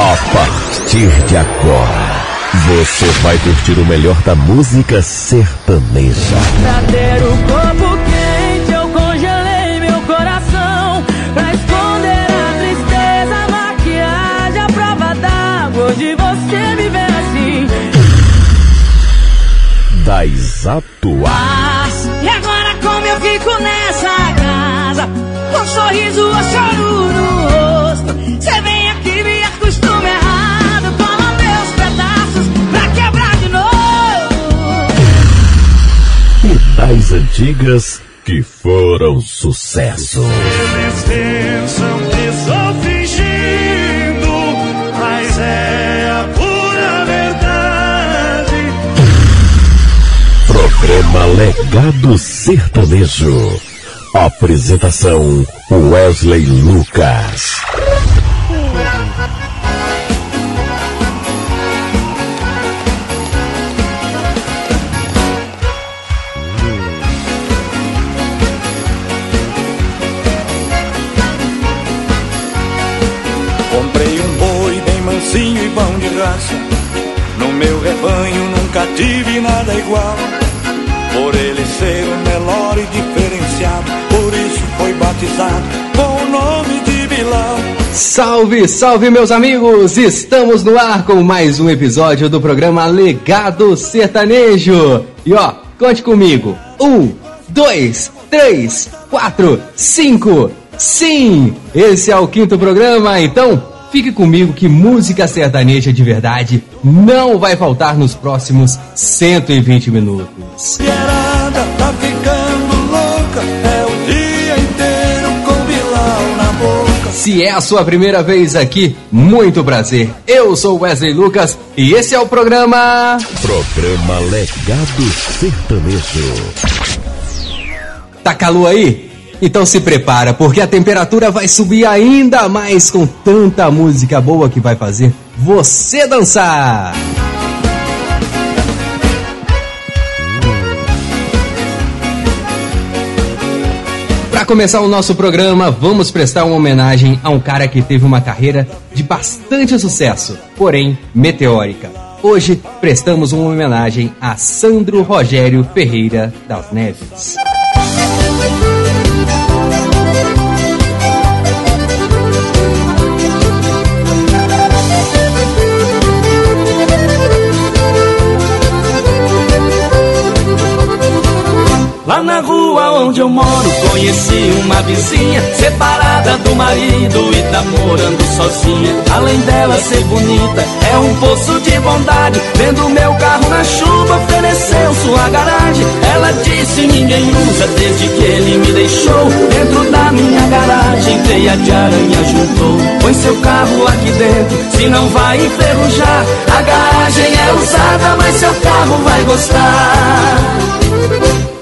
A partir de agora, você vai curtir o melhor da música sertaneja. Pra ter o corpo quente, eu congelei meu coração. Pra esconder a tristeza, a maquiagem, a prova d'água. Hoje você me vê assim. Das atuais. E agora como eu fico nessa casa? Com um sorriso ou choro no rosto. Das antigas que foram sucesso. Eles pensam que estou fingindo, mas é a pura verdade. Programa Legado Sertanejo. Apresentação Wesley Lucas. Raça. No meu rebanho nunca tive nada igual. Por ele ser o melhor e diferenciado, por isso foi batizado com o nome de Bilal. Salve, salve meus amigos! Estamos no ar com mais um episódio do programa Legado Sertanejo. E ó, conte comigo. Um, dois, três, quatro, cinco. Sim, esse é o quinto programa, então fique comigo que música sertaneja de verdade não vai faltar nos próximos 120 minutos. Tá ficando louca, é o dia inteiro com Bilal na boca. Se é a sua primeira vez aqui, muito prazer. Eu sou Wesley Lucas e esse é o programa. Programa Legado Sertanejo. Tá calor aí? Então se prepara, porque a temperatura vai subir ainda mais com tanta música boa que vai fazer você dançar. Para começar o nosso programa, vamos prestar uma homenagem a um cara que teve uma carreira de bastante sucesso, porém meteórica. Hoje prestamos uma homenagem a Sandro Rogério Ferreira das Neves. Lá na rua onde eu moro, conheci uma vizinha separada do marido e tá morando sozinha. Além dela ser bonita, é um poço de bondade. Vendo meu carro na chuva, ofereceu sua garagem. Ela disse: Ninguém usa desde que ele me deixou. Dentro da minha garagem, teia de aranha juntou. Põe seu carro aqui dentro, se não vai enferrujar. A garagem é usada, mas seu carro vai gostar.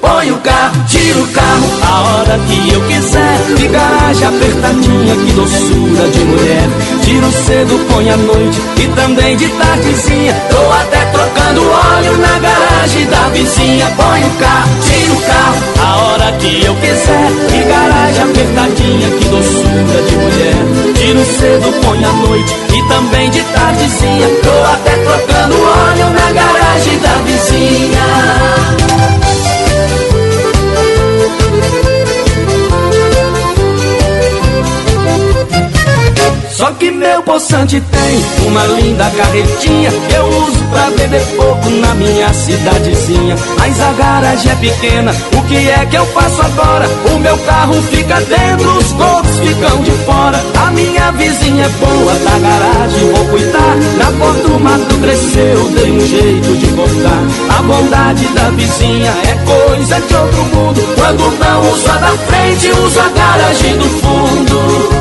Põe o carro, tira o carro a hora que eu quiser. De garagem apertadinha, que doçura de mulher. Tiro cedo, põe à noite e também de tardezinha. Tô até trocando óleo na garagem da vizinha. Põe o carro, tira o carro a hora que eu quiser. De garagem apertadinha, que doçura de mulher. Tiro cedo, põe à noite e também de tardezinha. Tô até trocando óleo na garagem da vizinha. thank you. Só que meu poçante tem uma linda carretinha que eu uso pra beber pouco na minha cidadezinha. Mas a garagem é pequena, o que é que eu faço agora? O meu carro fica dentro, os outros ficam de fora. A minha vizinha é boa da garagem, vou cuidar. Na porta o mato cresceu, dei um jeito de cortar. A bondade da vizinha é coisa de outro mundo. Quando não uso a da frente, uso a garagem do fundo.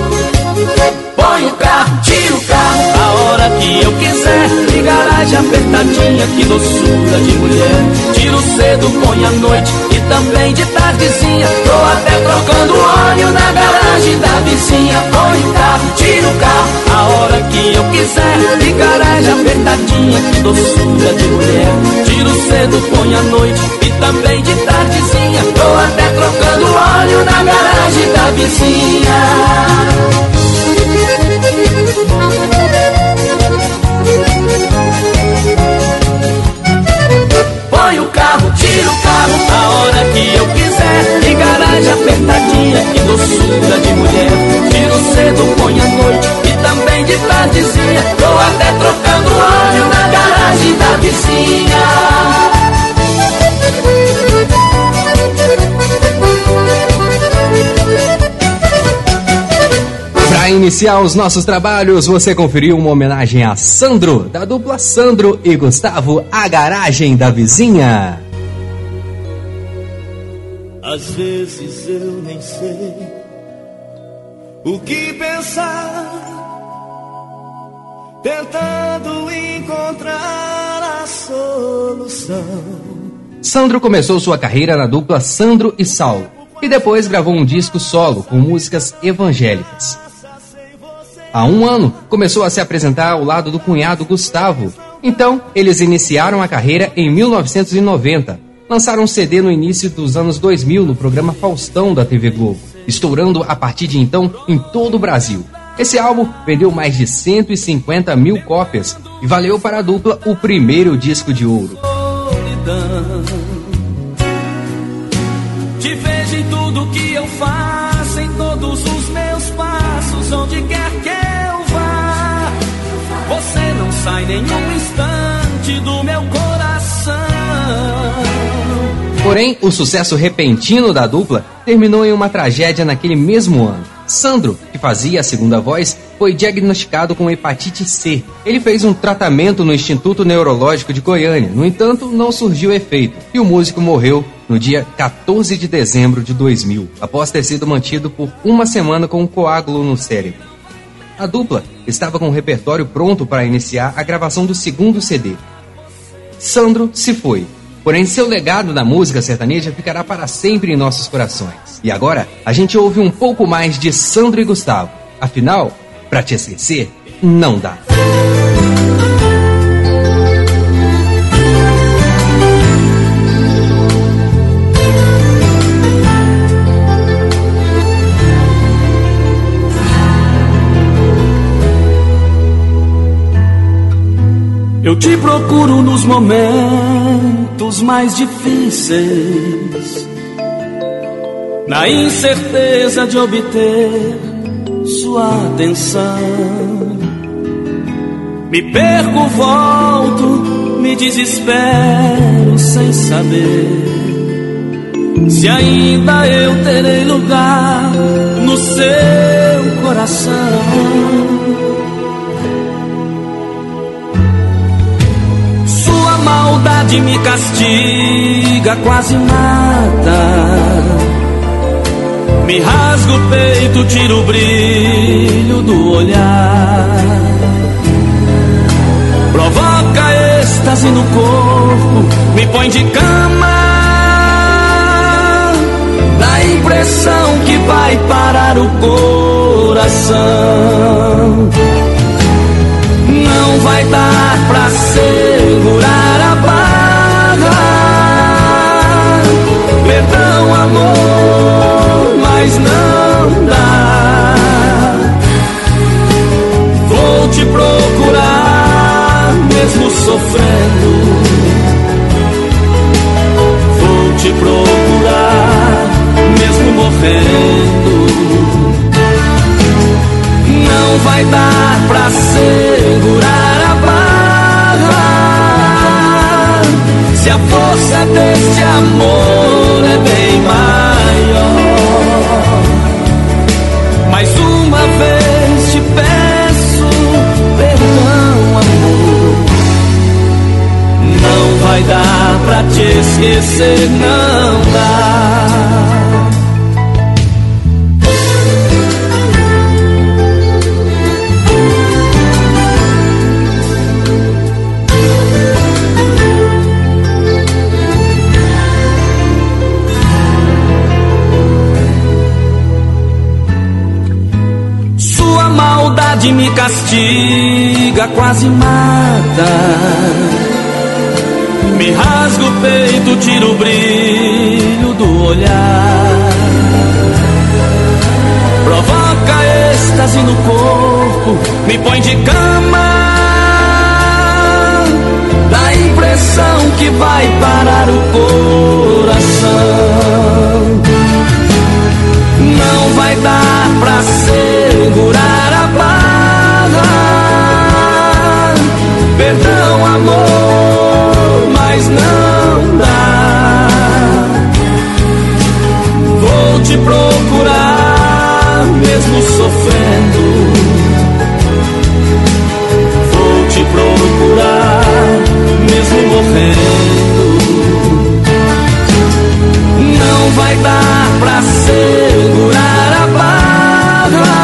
Carro, tira o carro a hora que eu quiser. De garagem apertadinha, que doçura de mulher. Tiro cedo, põe à noite e também de tardezinha. Tô até trocando óleo na garagem da vizinha. Põe o carro, tira o carro a hora que eu quiser. De garagem apertadinha, que doçura de mulher. Tiro cedo, põe à noite e também de tardezinha. Tô até trocando óleo na garagem da vizinha. Põe o carro, tira o carro a hora que eu quiser. Em garagem apertadinha, que doçura de mulher. Tiro cedo, põe à noite e também de tardezinha. Tô até trocando óleo na garagem da vizinha. Para iniciar os nossos trabalhos, você conferiu uma homenagem a Sandro, da dupla Sandro e Gustavo, a garagem da vizinha. Às vezes eu nem sei o que pensar, tentando encontrar a solução. Sandro começou sua carreira na dupla Sandro e Saulo e depois gravou um disco solo com músicas evangélicas. Há um ano, começou a se apresentar ao lado do cunhado Gustavo. Então, eles iniciaram a carreira em 1990. Lançaram um CD no início dos anos 2000 no programa Faustão da TV Globo, estourando a partir de então em todo o Brasil. Esse álbum vendeu mais de 150 mil cópias e valeu para a dupla o primeiro disco de ouro. Te vejo em tudo que eu faço, em todos os meus passos, onde quer. Você não sai nenhum instante do meu coração. Porém, o sucesso repentino da dupla terminou em uma tragédia naquele mesmo ano. Sandro, que fazia a segunda voz, foi diagnosticado com hepatite C. Ele fez um tratamento no Instituto Neurológico de Goiânia, no entanto, não surgiu efeito e o músico morreu no dia 14 de dezembro de 2000, após ter sido mantido por uma semana com um coágulo no cérebro. A dupla estava com o repertório pronto para iniciar a gravação do segundo CD. Sandro se foi, porém seu legado na música sertaneja ficará para sempre em nossos corações. E agora, a gente ouve um pouco mais de Sandro e Gustavo. Afinal, para te esquecer, não dá. Eu te procuro nos momentos mais difíceis, na incerteza de obter sua atenção. Me perco, volto, me desespero sem saber se ainda eu terei lugar no seu coração. Maldade me castiga, quase mata. Me rasga o peito, tira o brilho do olhar. Provoca êxtase no corpo, me põe de cama. Dá a impressão que vai parar o coração. Não vai dar pra segurar Perdão, amor, mas não dá. Vou te procurar, mesmo sofrendo. Vou te procurar, mesmo morrendo. Não vai dar pra segurar a barra. Se a força deste amor é bem maior. Mais uma vez te peço perdão, amor. Não vai dar pra te esquecer, não dá. Castiga, quase mata. Me rasga o peito, tira o brilho do olhar. Provoca êxtase no corpo, me põe de cama. Dá a impressão que vai parar o coração. Não vai dar pra segurar mas não dá. Vou te procurar, mesmo sofrendo. Vou te procurar, mesmo morrendo. Não vai dar pra segurar a barra.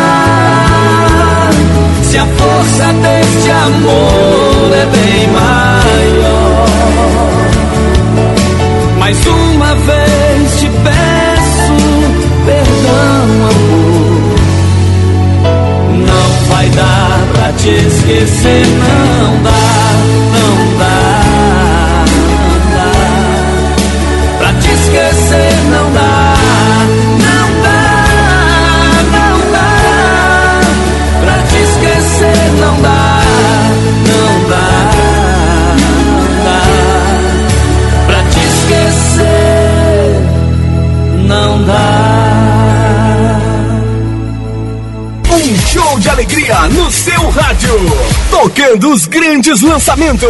Se a força deste amor é bem maior. Mais uma vez te peço perdão, amor. Não vai dar pra te esquecer, não dá, não dá. Tocando os grandes lançamentos.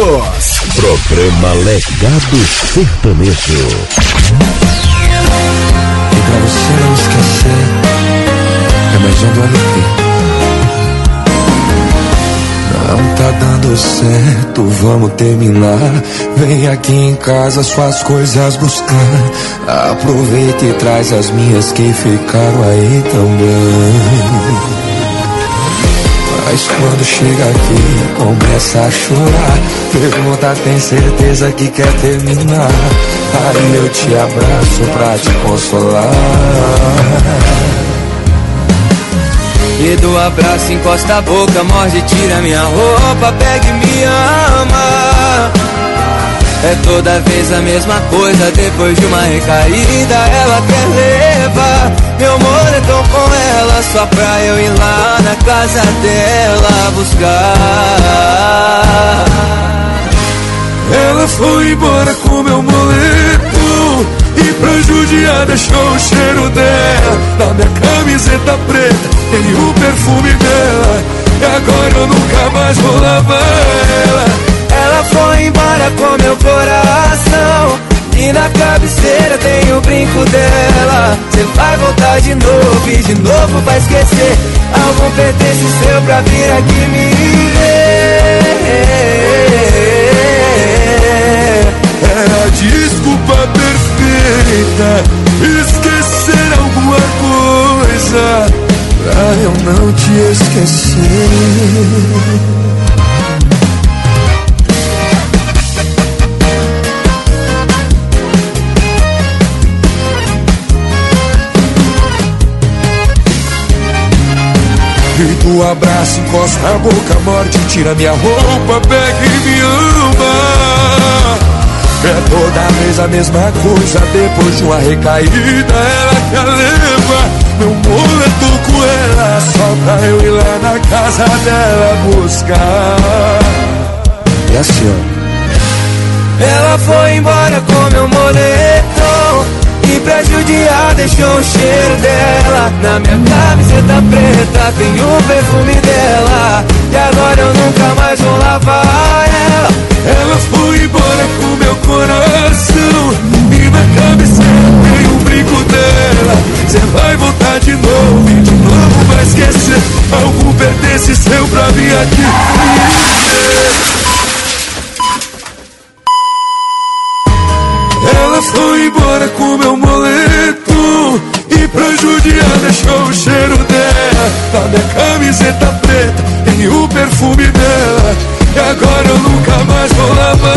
Programa Legado Sertanejo. E pra você não esquecer, é mais um do LP. Não tá dando certo, vamos terminar. Vem aqui em casa suas coisas buscar. Aproveita e traz as minhas que ficaram aí também. Mas quando chega aqui, começa a chorar. Pergunta, tem certeza que quer terminar? Aí eu te abraço pra te consolar. E do abraço encosta a boca, morde, tira minha roupa, pega e me ama. É toda vez a mesma coisa, depois de uma recaída ela quer levar. Meu moletom com ela, só pra eu ir lá na casa dela buscar. Ela foi embora com meu moletom E pra judiar deixou o cheiro dela. Na minha camiseta preta Tem o perfume dela. E agora eu nunca mais vou lavar ela Foi embora com meu coração. E na cabeceira tem o brinco dela. Cê vai voltar de novo e de novo vai esquecer. Algum pertence seu pra vir aqui me ver. É a desculpa perfeita Esquecer alguma coisa Pra eu não te esquecer tu abraça, encosta a boca, morde, tira minha roupa, pega e me ama. É toda vez a mesma coisa, depois de uma recaída, ela quer levar meu moletom com ela, só pra eu ir lá na casa dela buscar. E assim, ó. Ela foi embora com meu moletom E pra judiar deixou o cheiro dela. Na minha camiseta preta tem o perfume dela. E agora eu nunca mais vou lavar ela. Ela foi embora com meu coração. E na cabeceira tem o brinco dela. Cê vai voltar de novo e de novo vai esquecer. Algum pertence seu pra vir aqui embora com meu moletom E pra judiar deixou o cheiro dela. Na minha camiseta preta tem o perfume dela. E agora eu nunca mais vou lavar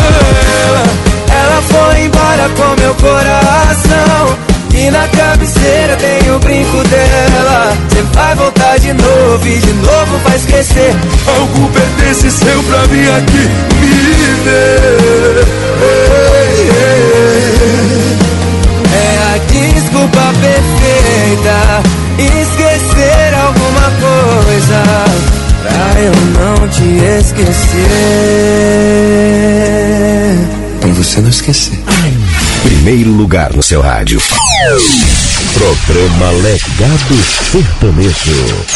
ela. Ela foi embora com meu coração E na cabeceira tem o brinco dela. Cê vai voltar de novo e de novo vai esquecer. Algum pertence seu pra vir aqui me ver. Ei, ei. Desculpa perfeita Esquecer alguma coisa Pra eu não te esquecer Pra você não esquecer Primeiro lugar no seu rádio. Programa Legado Sertanejo.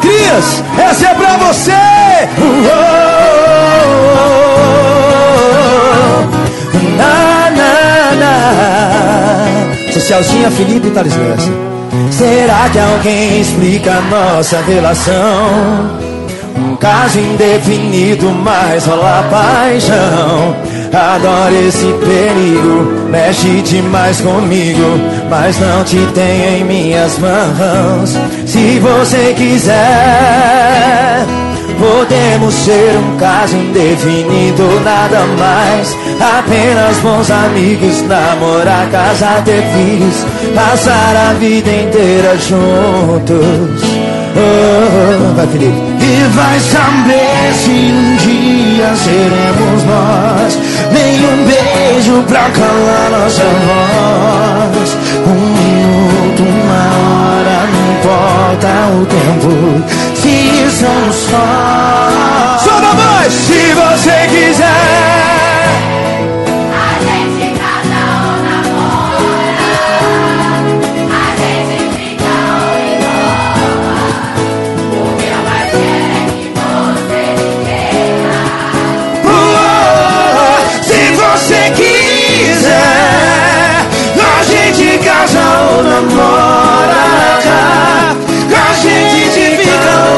Crias, essa é pra você! Na, na, na. Socialzinha Felipe Lessa. Será que alguém explica nossa relação? Um caso indefinido, mas rola paixão. Adoro esse perigo, mexe demais comigo, mas não te tenho em minhas mãos. Se você quiser, podemos ser um caso indefinido, nada mais. Apenas bons amigos, namorar, casar, ter filhos, passar a vida inteira juntos. Oh, vai, Felipe. E vai saber se um dia seremos nós. Nenhum beijo pra calar nossa voz. Um minuto, uma hora, não importa o tempo. Somos só. Só voz! Se você quiser.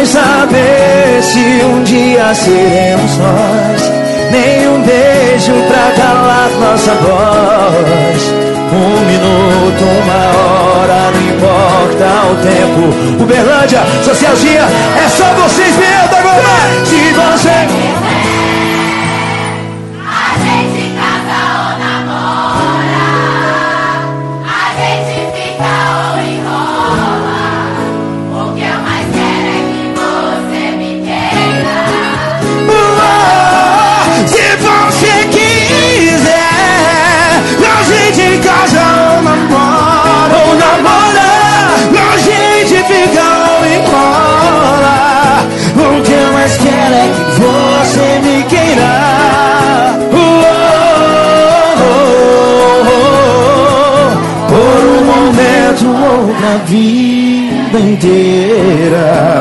vai saber se um dia seremos nós. Nenhum beijo pra calar nossa voz. Um minuto, uma hora, não importa o tempo. Uberlândia, Socialzinha, é só vocês mesmo agora! Se você a vida inteira.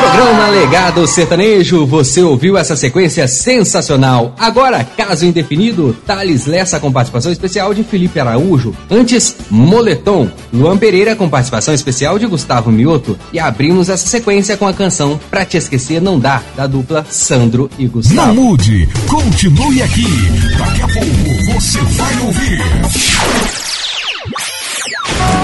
Programa Legado Sertanejo, você ouviu essa sequência sensacional. Agora, caso indefinido, Thales Lessa com participação especial de Felipe Araújo. Antes, Moletom, Luan Pereira com participação especial de Gustavo Mioto. E abrimos essa sequência com a canção Pra Te Esquecer Não Dá, da dupla Sandro e Gustavo. Não mude, continue aqui. Daqui a pouco você vai ouvir.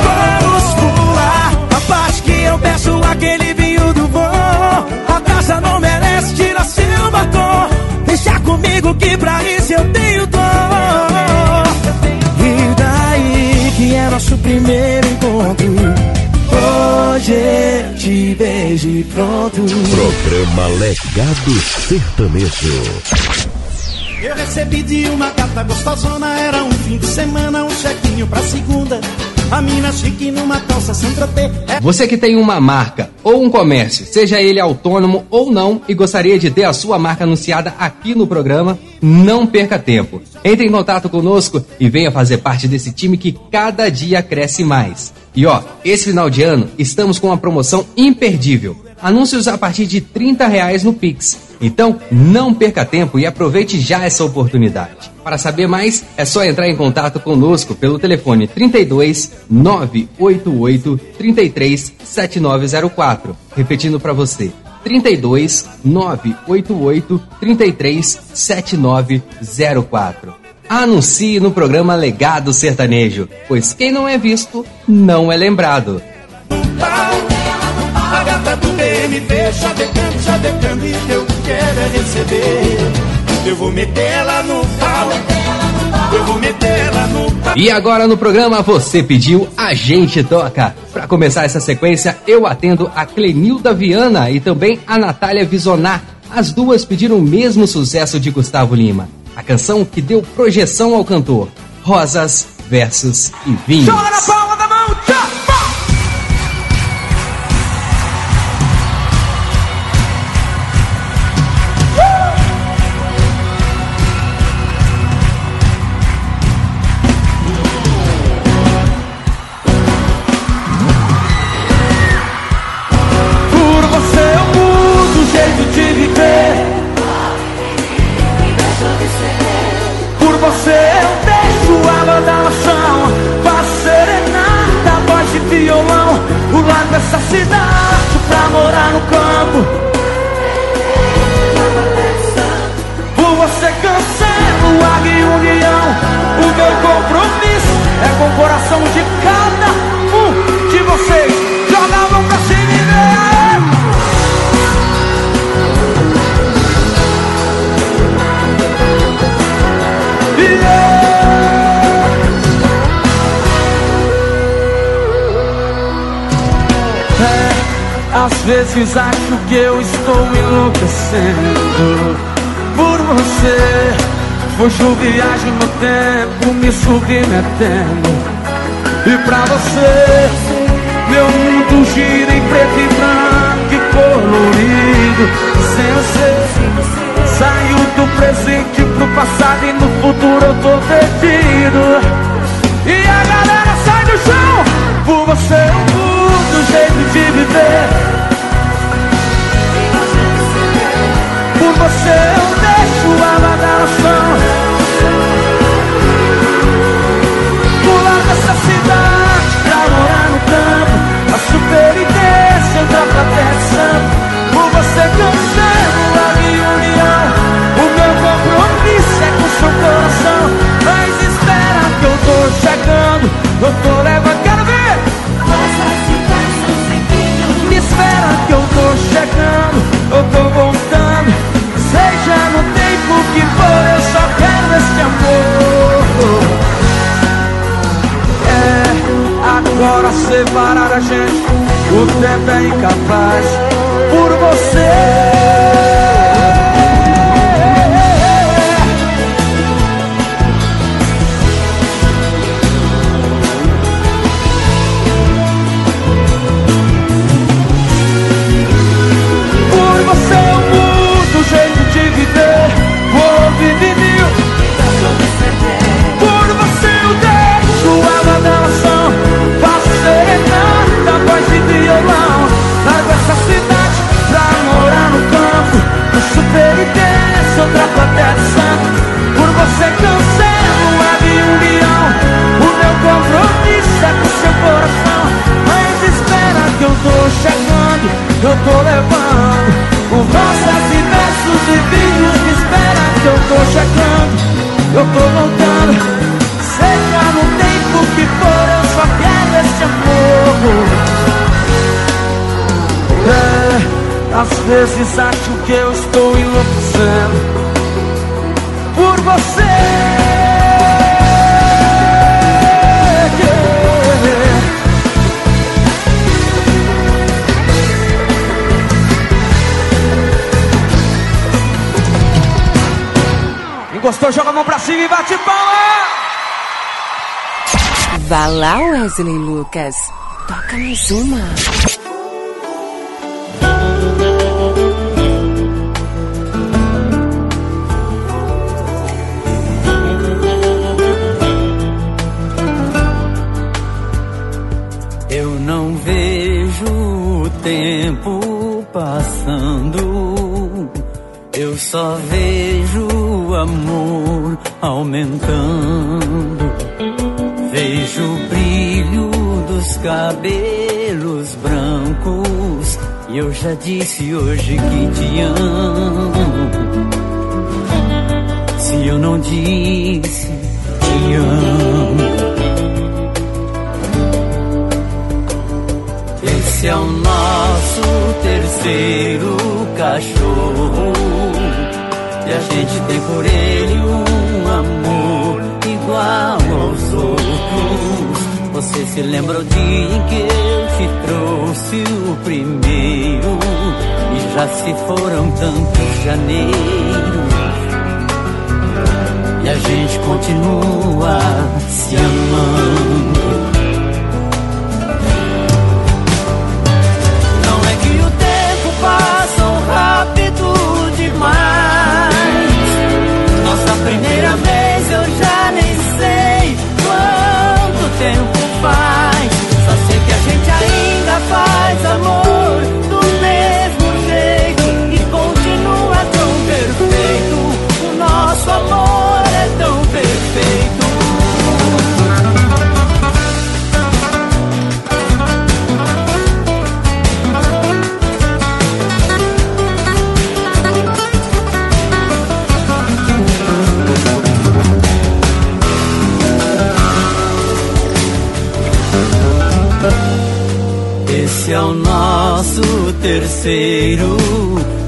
Vamos pular a parte que eu peço aquele vinho do vô. A taça não merece tirar seu batom. Deixa comigo que pra isso eu tenho dor. E daí que é nosso primeiro encontro. Hoje te beijo e pronto. Programa Legado Sertanejo. Eu recebi de uma gata gostosona, era um fim de semana, um chequinho pra segunda. A mina chique numa calça sem tropê. É... Você que tem uma marca ou um comércio, seja ele autônomo ou não, e gostaria de ter a sua marca anunciada aqui no programa, não perca tempo. Entre em contato conosco e venha fazer parte desse time que cada dia cresce mais. E ó, esse final de ano estamos com uma promoção imperdível. Anúncios a partir de 30 reais no Pix. Então, não perca tempo e aproveite já essa oportunidade. Para saber mais, é só entrar em contato conosco pelo telefone 32 988 33 7904. Repetindo para você, 32 988 33 7904. Anuncie no programa Legado Sertanejo, pois quem não é visto não é lembrado. A gata do BMV, chavecando, chavecando e eu quero é receber. Eu vou no pau. Eu vou no pau. E agora no programa você pediu, a gente toca. Para começar essa sequência, eu atendo a Clenilda Viana e também a Natália Visonar. As duas pediram o mesmo sucesso de Gustavo Lima. A canção que deu projeção ao cantor. Rosas, versos e vinhos. Chora a palma da mão, tchau! vezes acho que eu estou enlouquecendo por você. Fujo, viagem no tempo, me submetendo. E pra você, meu mundo gira em preto e branco e colorido. Sem você, saio do presente pro passado e no futuro eu tô perdido. E a galera sai do chão, por você Do jeito de viver. você eu deixo a badalação Wesley Lucas, toca mais uma. disse hoje que te amo. Se eu não disse, te amo. Esse é o nosso terceiro cachorro. E a gente tem por ele um amor igual aos outros. Você se lembra o dia em que eu te trouxe o primeiro já se foram tantos janeiros e a gente continua se amando. Terceiro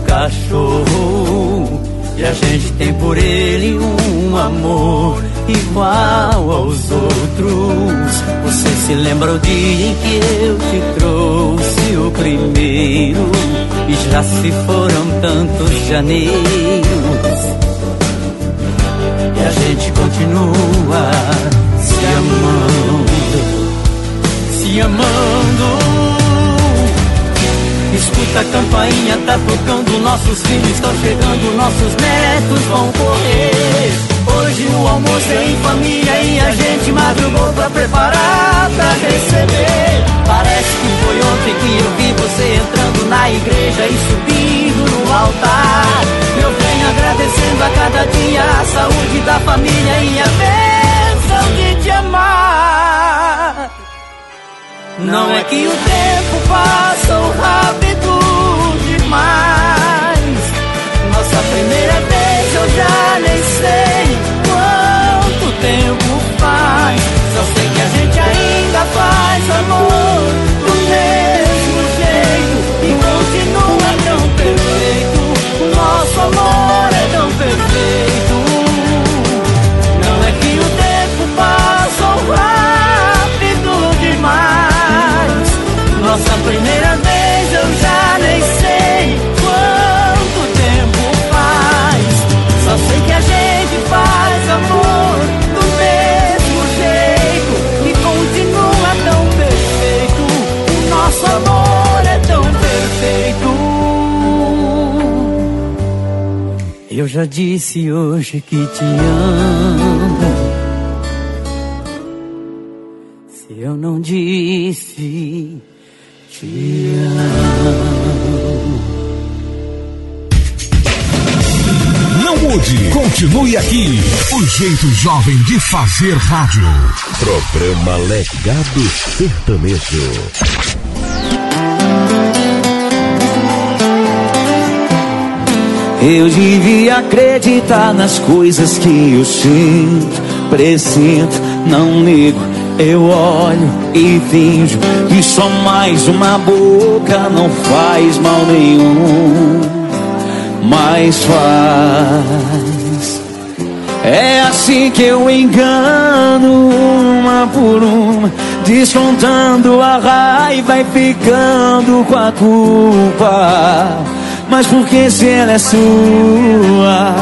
cachorro. E a gente tem por ele um amor igual aos outros. Você se lembra o dia em que eu te trouxe o primeiro? E já se foram tantos janeiros. E a gente continua se amando, se amando. Escuta a campainha, tá tocando, nossos filhos estão chegando, nossos netos vão correr. Hoje o almoço é em família e a gente madrugou pra preparar pra receber. Parece que foi ontem que eu vi você entrando na igreja e subindo no altar. Eu venho agradecendo a cada dia a saúde da família e a bênção de te amar. Não é que o tempo passou rápido demais. Nossa primeira vez eu já nem sei quanto tempo faz. Só sei que a gente ainda faz amor já disse hoje que te amo. Se eu não disse, te amo. Não mude, continue aqui. O jeito jovem de fazer rádio. Programa Legado Sertanejo. Eu devia acreditar nas coisas que eu sinto, presinto, não nego. Eu olho e finjo que só mais uma boca não faz mal nenhum, mas faz. É assim que eu engano uma por uma, descontando a raiva e ficando com a culpa. Mas porque se ela é sua,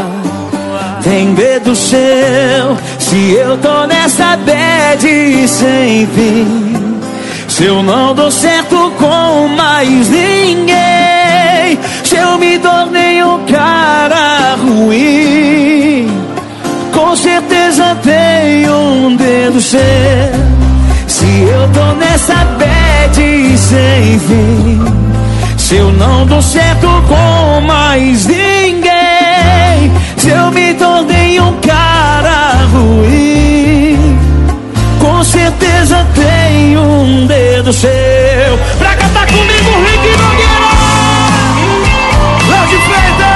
tem medo seu. Se eu tô nessa bad sem fim, se eu não dou certo com mais ninguém, se eu me tornei um cara ruim, com certeza tem um dedo seu. Se eu tô nessa bad sem fim. Se eu não dou certo com mais ninguém, se eu me tornei um cara ruim, com certeza tem um dedo seu. Pra cantar comigo, Rick Nogueira! De Freitas!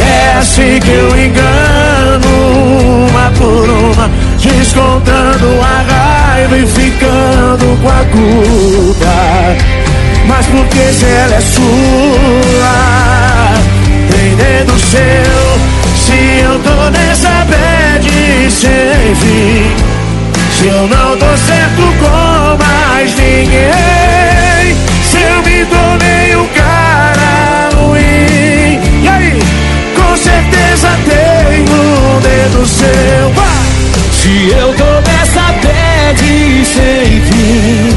É assim que eu engano uma por uma Descontando a raiva e ficando com a culpa. Mas porque se ela é sua? Tem dedo seu. Se eu tô nessa bad sem fim Se eu não tô certo com mais ninguém. Se eu me tornei um cara ruim. E aí? Com certeza tem um dedo seu! Se eu tô nessa bad sem fim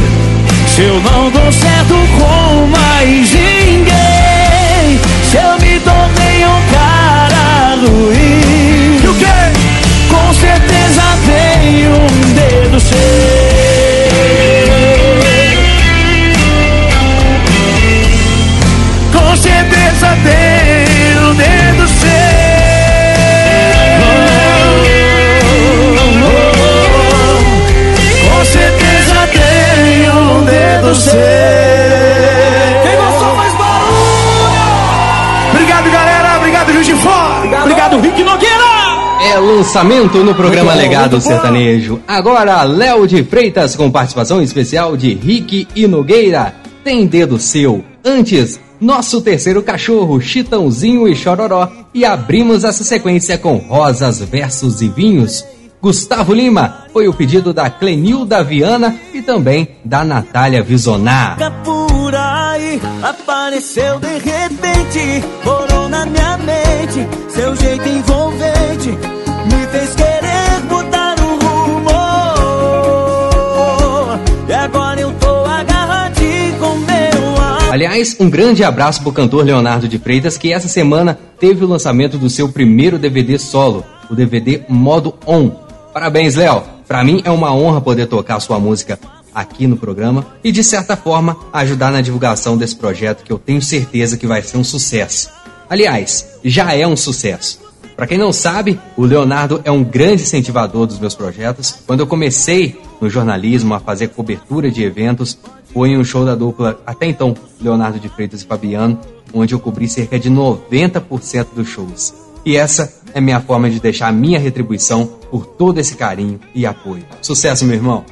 Se eu não dou certo com mais lançamento no programa Legado Sertanejo. Agora, Léo de Freitas com participação especial de Rick e Nogueira. Tem dedo seu. Antes, nosso terceiro cachorro, Chitãozinho e Chororó. E abrimos essa sequência com Rosas, Versos e Vinhos. Gustavo Lima foi o pedido da Clenilda Viana e também da Natália Visonar. Por aí, apareceu de repente, morou na minha mente, seu jeito envolvente Aliás, um grande abraço pro cantor Leonardo de Freitas, que essa semana teve o lançamento do seu primeiro DVD solo, o DVD Modo On. Parabéns, Léo! Pra mim é uma honra poder tocar sua música aqui no programa e, de certa forma, ajudar na divulgação desse projeto que eu tenho certeza que vai ser um sucesso. Aliás, já é um sucesso. Para quem não sabe, o Leonardo é um grande incentivador dos meus projetos. Quando eu comecei no jornalismo a fazer cobertura de eventos, foi em um show da dupla, até então, Leonardo de Freitas e Fabiano, onde eu cobri cerca de 90% dos shows. E essa é minha forma de deixar a minha retribuição por todo esse carinho e apoio. Sucesso, meu irmão!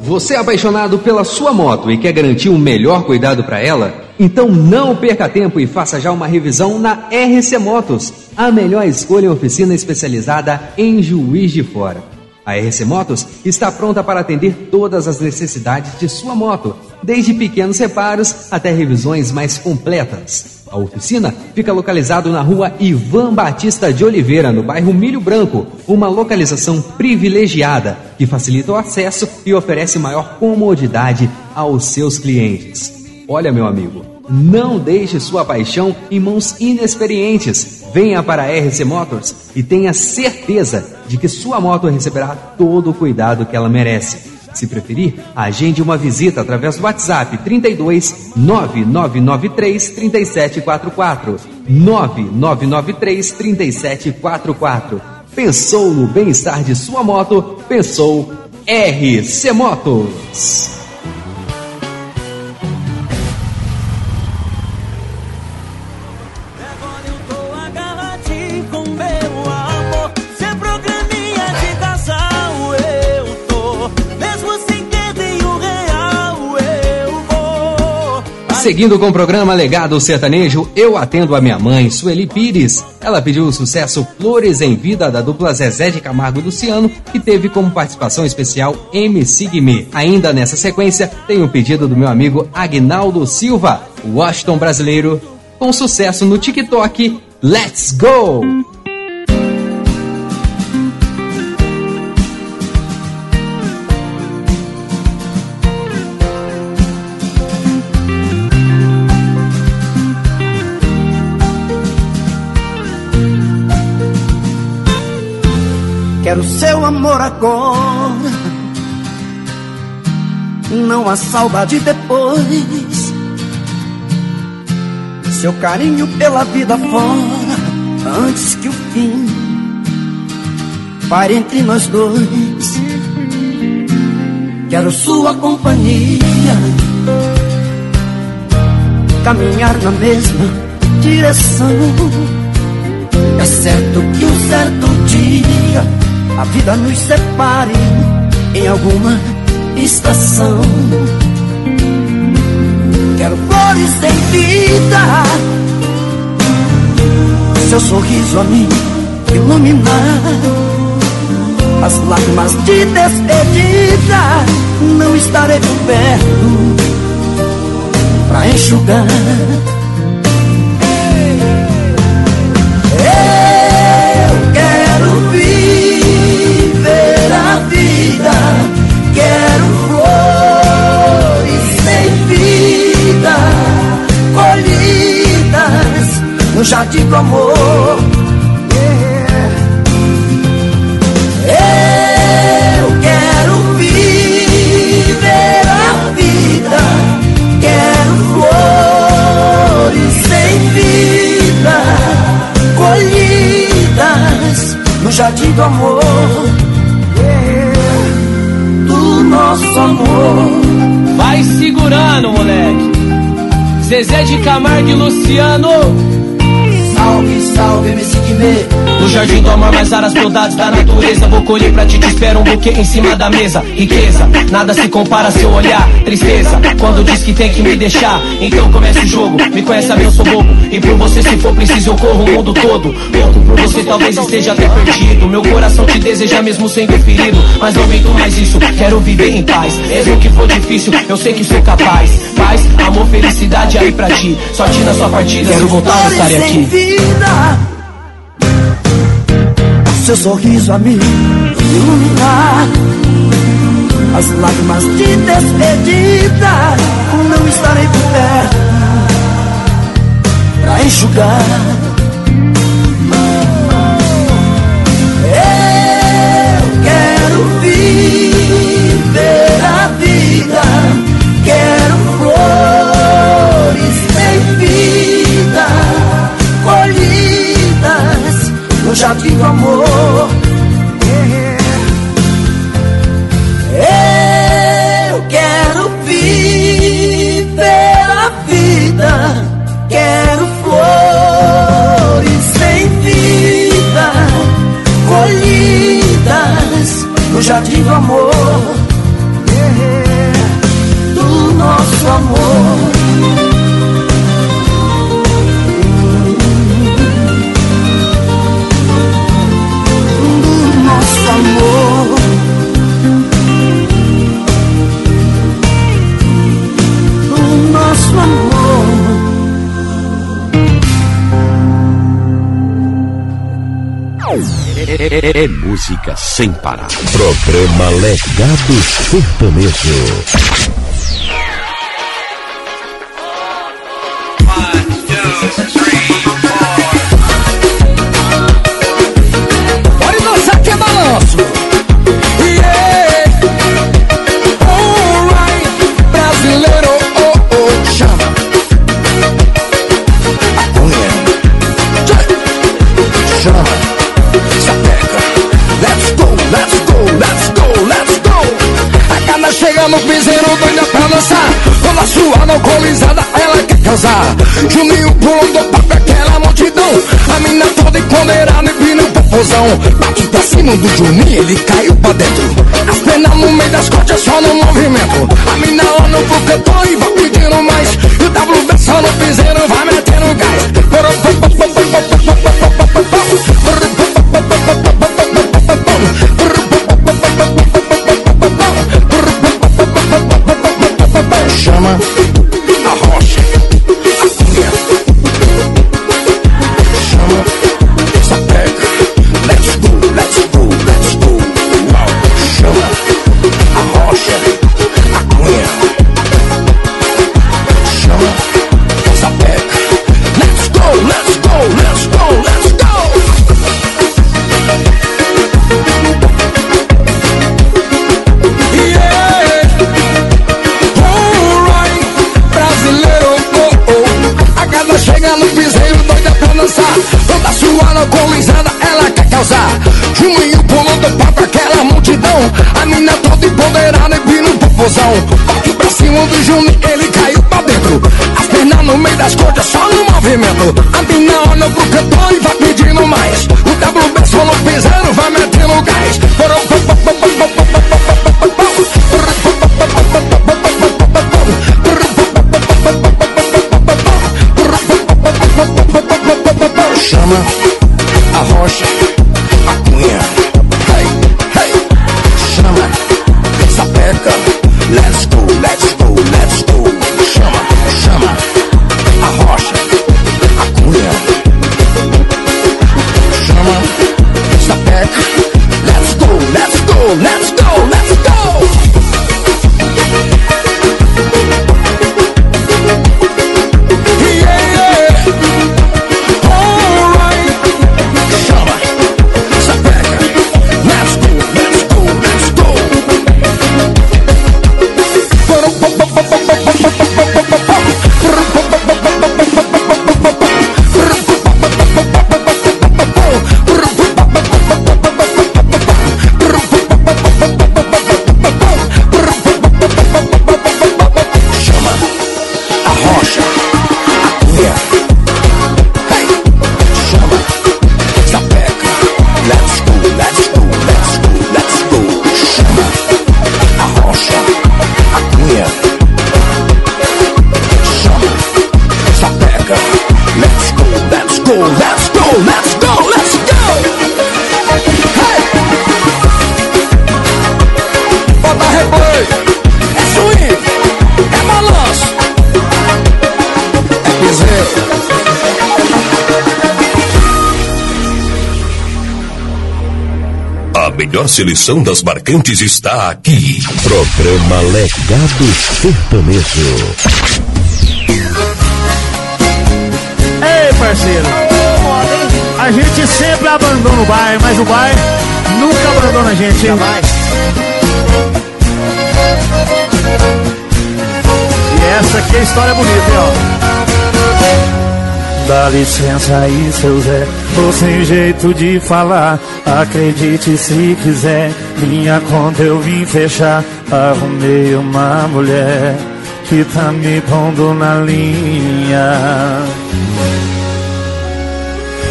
Você é apaixonado pela sua moto e quer garantir um melhor cuidado para ela? Então não perca tempo e faça já uma revisão na RC Motos, a melhor escolha em oficina especializada em Juiz de Fora. A RC Motos está pronta para atender todas as necessidades de sua moto, desde pequenos reparos até revisões mais completas. A oficina fica localizado na rua Ivan Batista de Oliveira, no bairro Milho Branco, uma localização privilegiada que facilita o acesso e oferece maior comodidade aos seus clientes. Olha, meu amigo, não deixe sua paixão em mãos inexperientes. Venha para a RC Motors e tenha certeza de que sua moto receberá todo o cuidado que ela merece. Se preferir, agende uma visita através do WhatsApp 32 9993 3744. 9993 3744. Pensou no bem-estar de sua moto? Pensou RC Motos. Seguindo com o programa Legado Sertanejo, eu atendo a minha mãe, Sueli Pires. Ela pediu o sucesso Flores em Vida da dupla Zezé de Camargo e Luciano, que teve como participação especial MC Guimê. Ainda nessa sequência, tem o pedido do meu amigo Agnaldo Silva, Washington brasileiro, com sucesso no TikTok Let's Go! Quero seu amor agora. Não há saudade depois. Seu carinho pela vida fora. Antes que o fim pare entre nós dois. Quero sua companhia. Caminhar na mesma direção. É certo que um certo dia a vida nos separe em alguma estação. Quero flores em vida, seu sorriso a me iluminar. As lágrimas de despedida não estarei por perto pra enxugar. No jardim do amor. Eu quero viver a vida, quero flores sem vida, colhidas no jardim do amor, do nosso amor. Vai segurando, moleque. Zezé de Camargo e Luciano. Salve, salve, MC. No jardim do amor, mais aras beldades da natureza. Vou colher pra ti, te espero um buquê em cima da mesa. Riqueza, nada se compara seu olhar. Tristeza, quando diz que tem que me deixar. Então começa o jogo, me conhece a mim, eu sou bobo. E por você, se for preciso, eu corro o mundo todo. Louco por você, talvez esteja até perdido. Meu coração te deseja mesmo sendo ferido. Mas não aguento mais isso, quero viver em paz. Mesmo que for difícil, eu sei que sou capaz. Paz, amor, felicidade aí pra ti. Sorte na sua partida, eu voltar, Flores em aqui. vida, seu sorriso a me iluminar. As lágrimas de despedida, não estarei por perto pra enxugar. É, é música sem parar. Programa Legado Sertanejo. Juninho pulando papo, aquela multidão. A mina toda empoderada e vindo popozão. Bate pra cima do Juninho, ele caiu pra dentro. As penas no meio das costas, só no movimento. A mina olha pro cantor e vai pedindo mais. E o só no piseiro, vai metendo gás. Melhor seleção das marcantes está aqui. Programa Legado Sertanejo. Ei, parceiro. A gente sempre abandona o bairro, mas o bairro nunca abandona a gente? E essa aqui é a história bonita, hein, ó. Dá licença aí, seu Zé, tô sem jeito de falar. Acredite se quiser, minha conta eu vim fechar. Arrumei uma mulher que tá me pondo na linha.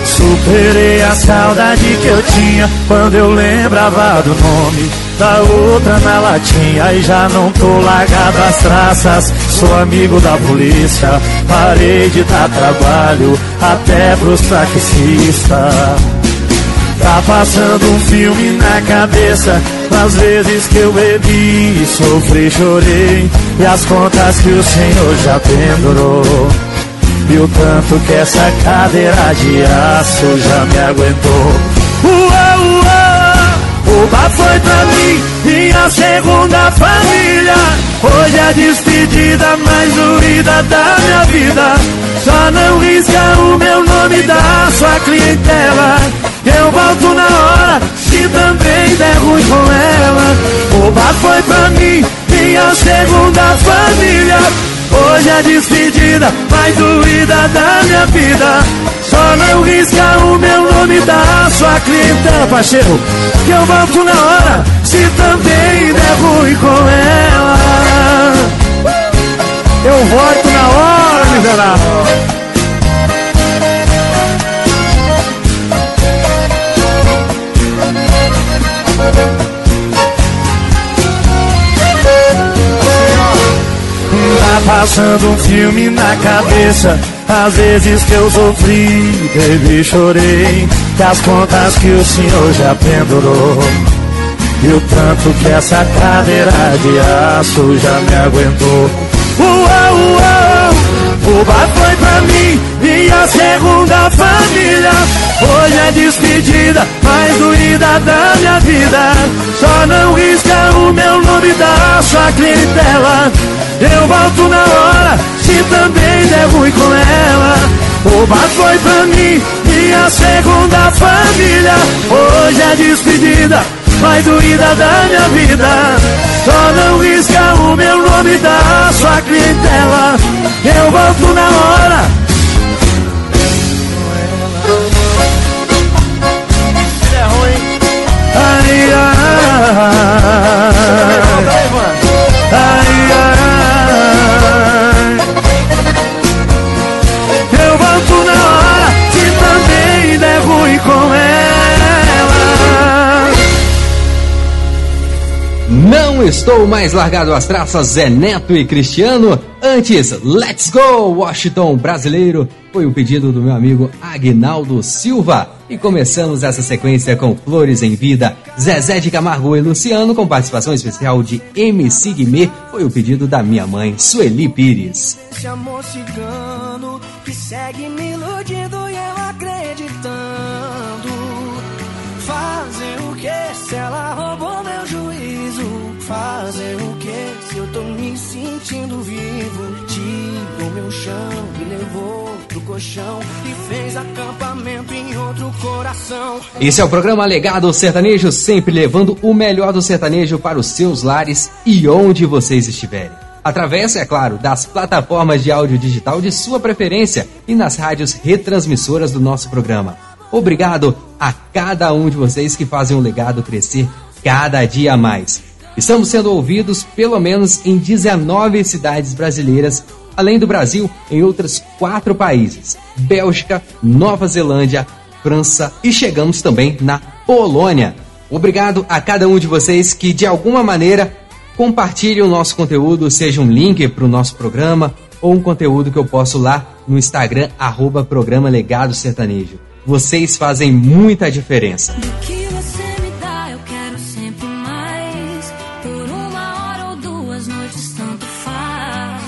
Superei a saudade que eu tinha quando eu lembrava do nome da outra na latinha e já não tô largado as traças. Sou amigo da polícia, parei de dar trabalho até pros taxistas. Tá passando um filme na cabeça das vezes que eu bebi, sofri, chorei e as contas que o Senhor já pendurou. E o tanto que essa cadeira de aço já me aguentou. Uou, uou, o foi pra mim, minha segunda família. Hoje é a despedida mais doída da minha vida. Só não risca o meu nome da sua clientela. Eu volto na hora, se também der ruim com ela. O bar foi pra mim, minha segunda família. Hoje é despedida mais doída da minha vida. Só não risca o meu nome da sua clientela, parceiro. Que eu volto na hora, se também der ruim com ela. Eu volto na hora, miserável. Tá passando um filme na cabeça Às vezes que eu sofri, baby, chorei. Que as contas que o senhor já pendurou E o tanto que essa cadeira de aço já me aguentou. Uou, uou, bar foi pra mim Minha segunda família Hoje é despedida mais doída da minha vida Só não risca o meu nome da sua clientela eu volto na hora, se também der ruim com ela. Bar foi pra mim, minha segunda família. Hoje é despedida, mais doída da minha vida. Só não risca o meu nome da sua clientela. Eu volto na hora. Ai, ai, ai, Não estou mais largado às traças, Zé Neto e Cristiano. Antes, Let's Go Washington brasileiro foi o pedido do meu amigo Agnaldo Silva. E começamos essa sequência com Flores em Vida, Zezé de Camargo e Luciano, com participação especial de MC Guimê, foi o pedido da minha mãe, Sueli Pires. Esse amor cigano que segue me iludindo e eu acreditando. Fazer o que se ela roubou meu? Fazer o que se eu tô me sentindo vivo? Tirou meu chão, me levou pro colchão e fez acampamento em outro coração. Esse é o programa Legado Sertanejo, sempre levando o melhor do sertanejo para os seus lares e onde vocês estiverem. Através, é claro, das plataformas de áudio digital de sua preferência e nas rádios retransmissoras do nosso programa. Obrigado a cada um de vocês que fazem o legado crescer cada dia mais. Estamos sendo ouvidos pelo menos em 19 cidades brasileiras, além do Brasil, em outras quatro países: Bélgica, Nova Zelândia, França e chegamos também na Polônia. Obrigado a cada um de vocês que de alguma maneira compartilhe o nosso conteúdo, seja um link para o nosso programa ou um conteúdo que eu posto lá no Instagram, arroba programa Legado Sertanejo. Vocês fazem muita diferença.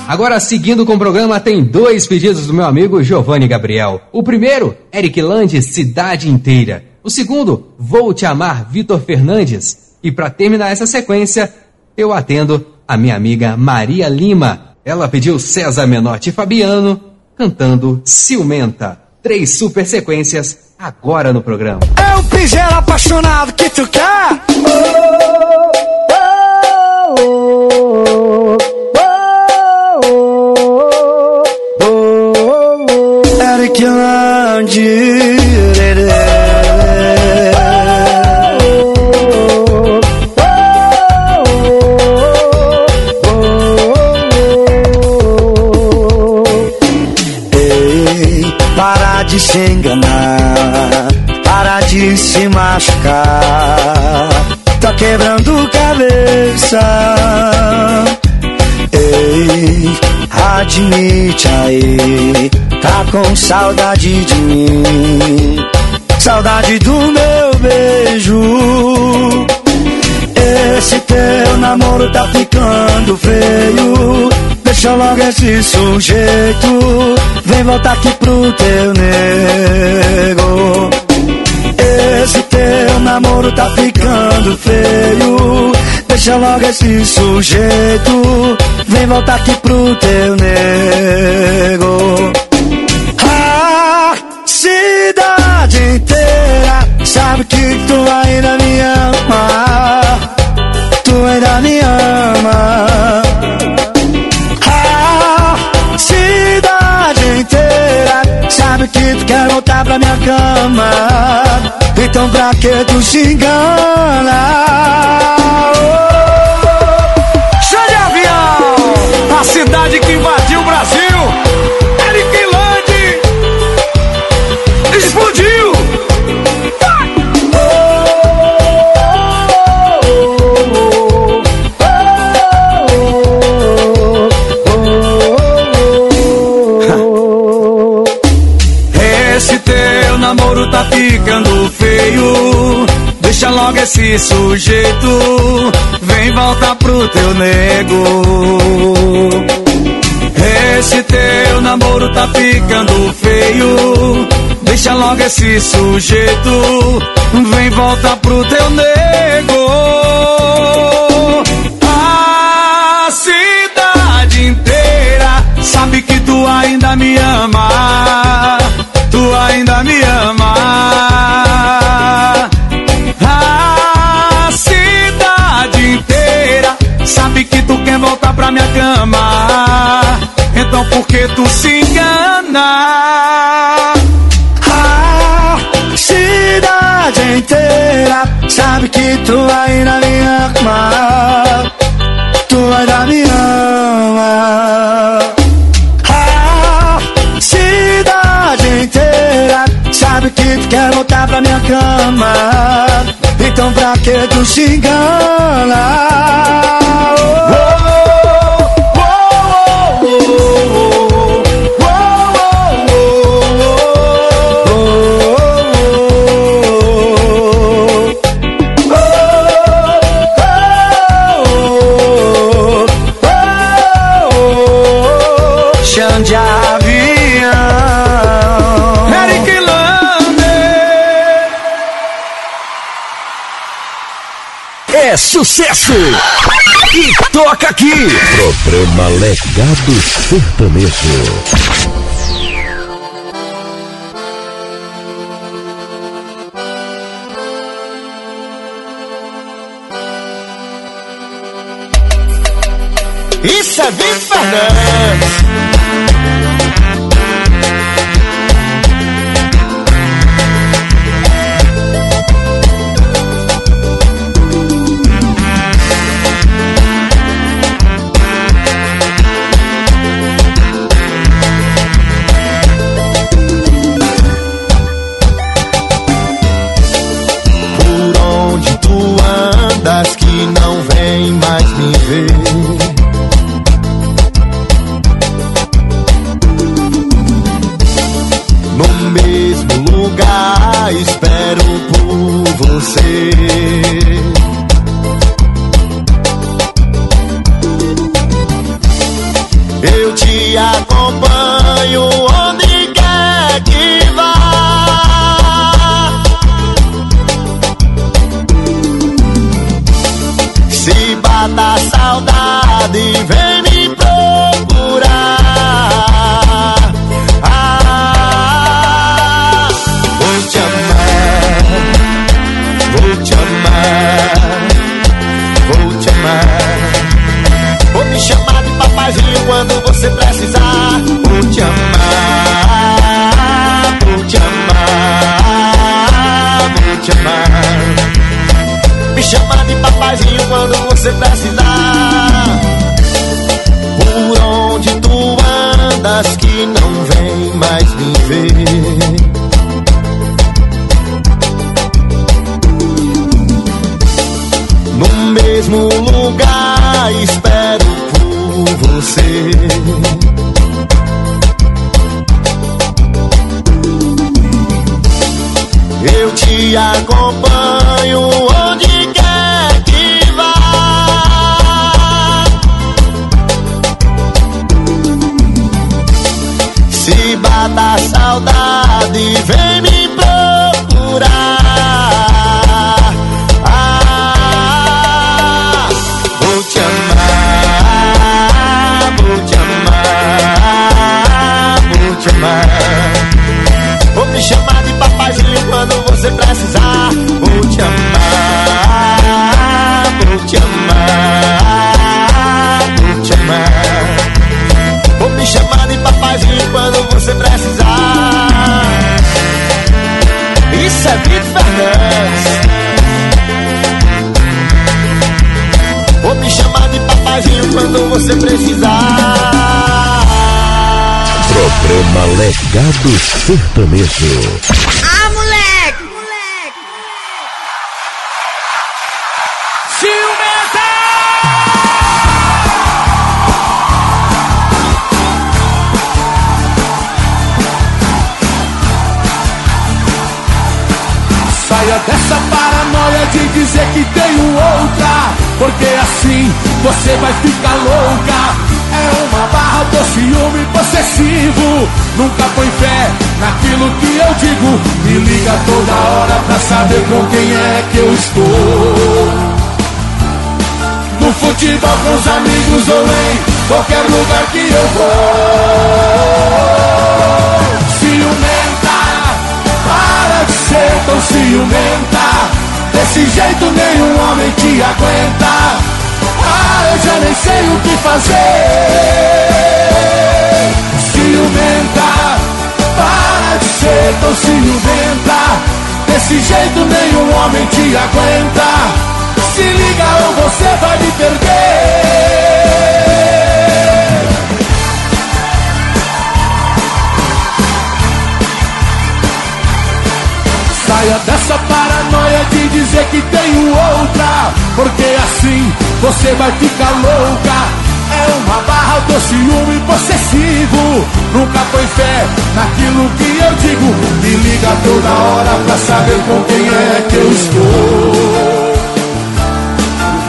Agora, seguindo com o programa, tem dois pedidos do meu amigo Giovanni Gabriel. O primeiro, Eric Land, Cidade Inteira. O segundo, Vou Te Amar, Vitor Fernandes. E para terminar essa sequência, eu atendo a minha amiga Maria Lima. Ela pediu César Menotti e Fabiano cantando Ciumenta. Três super sequências agora no programa. É o piseiro apaixonado que tu quer. Eric Ei, para de se enganar, para de se machucar. Tá quebrando cabeça. Ei, admite aí, tá com saudade de mim. Saudade do meu beijo. Esse teu namoro tá ficando feio. Deixa logo esse sujeito. Vem voltar aqui pro teu nego. Esse teu namoro tá ficando feio. Deixa logo esse sujeito. Vem voltar aqui pro teu nego. A cidade inteira sabe que tu ainda me ama. Tu ainda me ama. A cidade inteira sabe que tu quer voltar pra minha cama. Então pra que tu se engana? Show de avião! A cidade que invadiu o Brasil! Explodiu! Esse teu namoro tá ficando feio. Deixa logo esse sujeito. Vem voltar pro teu nego. Esse teu namoro tá ficando feio. Deixa logo esse sujeito. Vem voltar pro teu nego. A cidade inteira sabe que tu ainda me ama. Tu ainda me ama. A cidade inteira sabe que tu quer voltar pra minha cama. Então por que tu se engana? A cidade inteira sabe que tu ainda me ama. Tu ainda me ama. A cidade inteira sabe que tu quer voltar pra minha cama. Então pra que tu se engana? Chão de avião Eric Lander É sucesso! E toca aqui! Programa Legado Sertanejo. Isso é Vitor Fernandes Legado Sertanejo. Ah, moleque! Ciumenta! Saia dessa paranoia de dizer que tenho outra Porque assim você vai ficar louca É uma barra do ciúme possessivo Nunca põe fé naquilo que eu digo. Me liga toda hora pra saber com quem é que eu estou. No futebol com os amigos ou em qualquer lugar que eu vou. Ciumenta para de ser tão ciumenta. Desse jeito nenhum homem te aguenta Ah, eu já nem sei o que fazer. Ciumenta Para de ser tão ciumenta. Desse jeito nenhum homem te aguenta. Se liga ou você vai me perder. Saia dessa paranoia de dizer que tenho outra Porque assim você vai ficar louca. É uma barra do ciúme possessivo. Nunca põe fé naquilo que eu digo. Me liga toda hora pra saber com quem é que eu estou.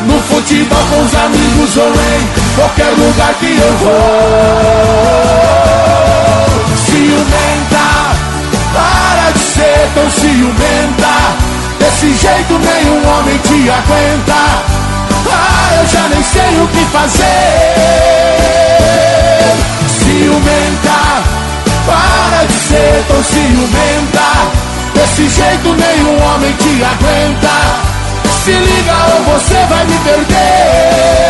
No futebol com os amigos ou em qualquer lugar que eu vou. Ciumenta para de ser tão ciumenta. Desse jeito nenhum homem te aguenta Ah, eu já nem sei o que fazer. Ciumenta Para de ser tão ciumenta. Desse jeito nenhum homem te aguenta. Se liga ou você vai me perder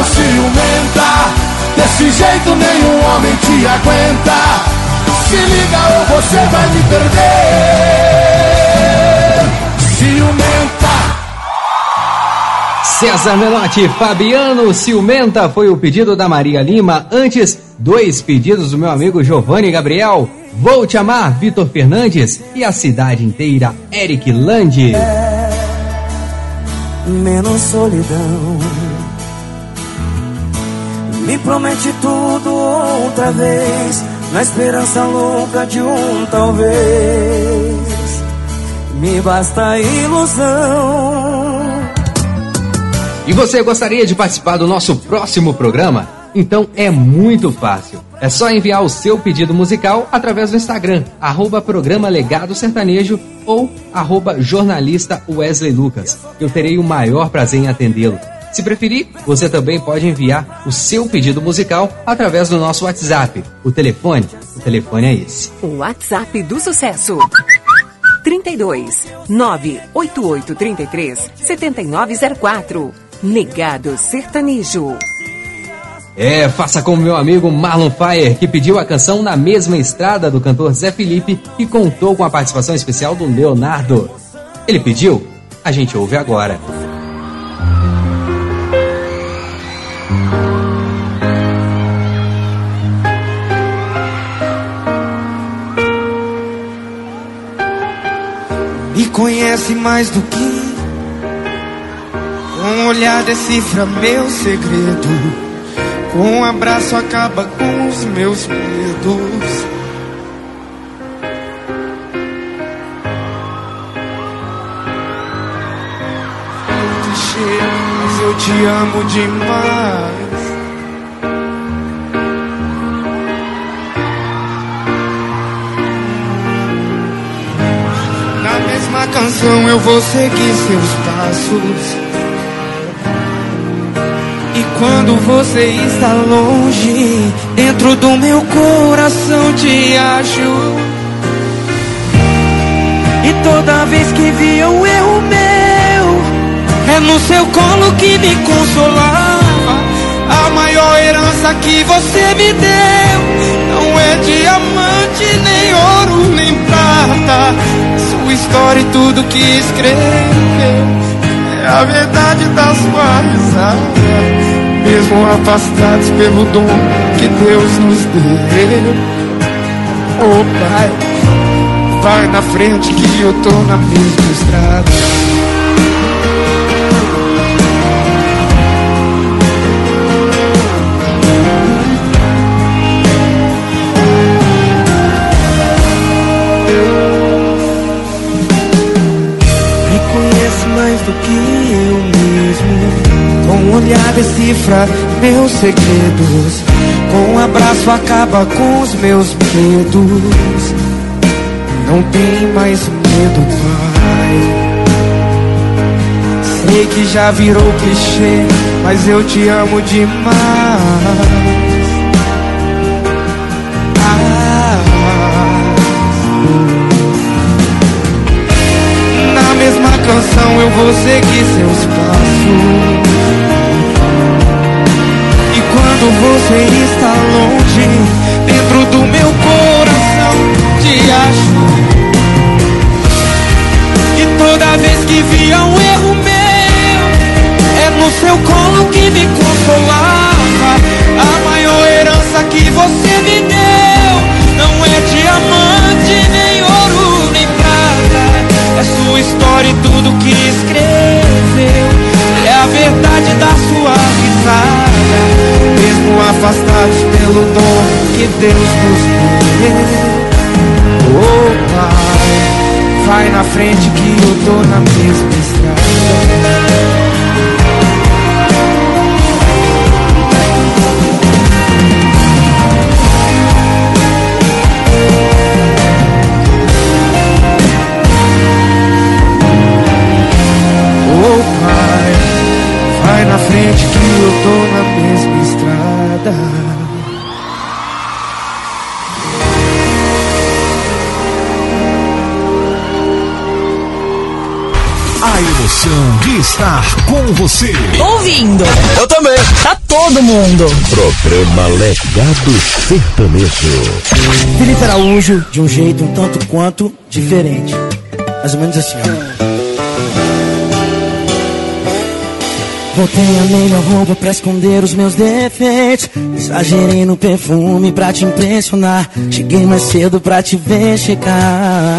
tão ciumenta Desse jeito nenhum homem te aguenta Se liga ou você vai me perder Ciumenta César Menotti, Fabiano Ciumenta foi o pedido da Maria Lima. Antes, dois pedidos do meu amigo Giovanni Gabriel. Vou te amar, Vitor Fernandes. E a cidade inteira, Eric Landi. menos solidão. Me promete tudo outra vez, na esperança louca de um talvez. Me basta ilusão. E você gostaria de participar do nosso próximo programa? Então é muito fácil. É só enviar o seu pedido musical através do Instagram, arroba programa Legado Sertanejo ou arroba jornalista Wesley Lucas. Eu terei o maior prazer em atendê-lo. Se preferir, você também pode enviar o seu pedido musical através do nosso WhatsApp. O telefone, o telefone é esse. O WhatsApp do sucesso. 32 98833 7904. Legado Sertanejo. É, faça como meu amigo Marlon Fire, que pediu a canção na mesma estrada do cantor Zé Felipe e contou com a participação especial do Leonardo. Ele pediu, a gente ouve agora. Conhece mais do que um olhar decifra meu segredo. Com um abraço acaba com os meus medos. Eu te amo demais. Canção eu vou seguir seus passos. E quando você está longe, dentro do meu coração te acho. E toda vez que vi um erro meu, é no seu colo que me consolava. A maior herança que você me deu não é diamante, nem ouro, nem prata. Sua história e tudo que escreveu é a verdade da sua risada mesmo afastados pelo dom que Deus nos deu. Oh Pai, vai na frente que eu tô na mesma estrada. Um olhar decifra meus segredos. Com um abraço acaba com os meus medos. Não tem mais medo, pai. Sei que já virou clichê, mas eu te amo demais. Na mesma canção eu vou seguir seus passos. Você está longe, dentro do meu coração te acho. E toda vez que via um erro meu, é no seu colo que me consolava. A maior herança que você me deu não é diamante, nem ouro, nem prata. É sua história e tudo que escreveu. É a verdade da sua risada. Mesmo afastados pelo dom que Deus nos deu. Oh Pai, vai na frente que eu tô na mesma estrada. Oh Pai, vai na frente que eu tô De estar com você. Ouvindo. Eu também. Tá todo mundo. Programa Legado Sertanejo. Felipe Araújo, de um jeito um tanto quanto diferente. Mais ou menos assim, ó. Botei a melhor roupa pra esconder os meus defeitos. Exagerei no perfume pra te impressionar. Cheguei mais cedo pra te ver chegar.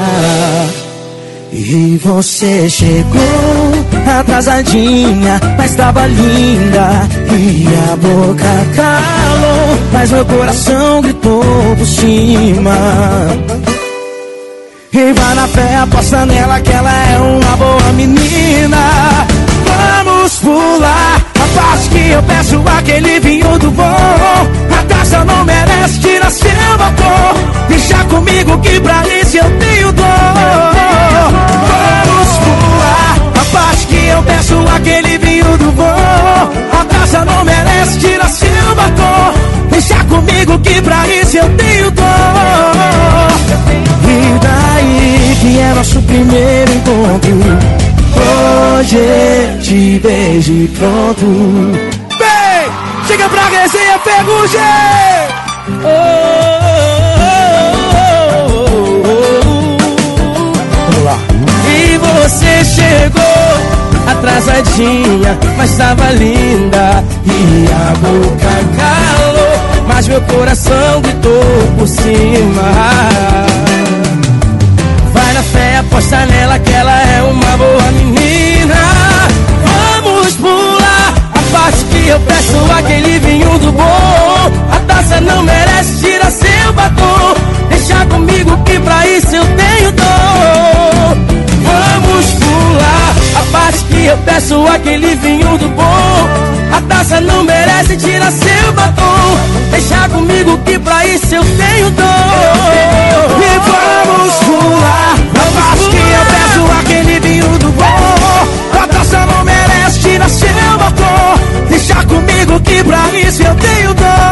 E você chegou atrasadinha, mas tava linda. E a boca calou, mas meu coração gritou por cima. E vai na fé, aposta nela que ela é uma boa menina. Vamos pular a parte que eu peço aquele vinho do bom. A taça não merece tirar seu batom. Deixa comigo que pra isso eu tenho dor. Vamos pular eu peço aquele vinho do bom. A taça não merece, tira seu batom. Deixa comigo que pra isso eu tenho dor. E daí que é nosso primeiro encontro. Hoje te beijo pronto. Vem! chega pra resenha, G. E você chegou atrasadinha, mas tava linda. E a boca calou, mas meu coração gritou por cima. Vai na fé, aposta nela que ela é uma boa menina. Vamos pular a parte que eu peço aquele vinho do bom. A taça não merece, tira seu batom. Deixa comigo que pra isso eu tenho dor. Vamos pular parte que eu peço aquele vinho do bom. A taça não merece, tira seu batom. Deixa comigo que pra isso eu tenho dor. E vamos pular a parte que eu peço aquele vinho do bom. A taça não merece, tira seu batom. Deixa comigo que pra isso eu tenho dor.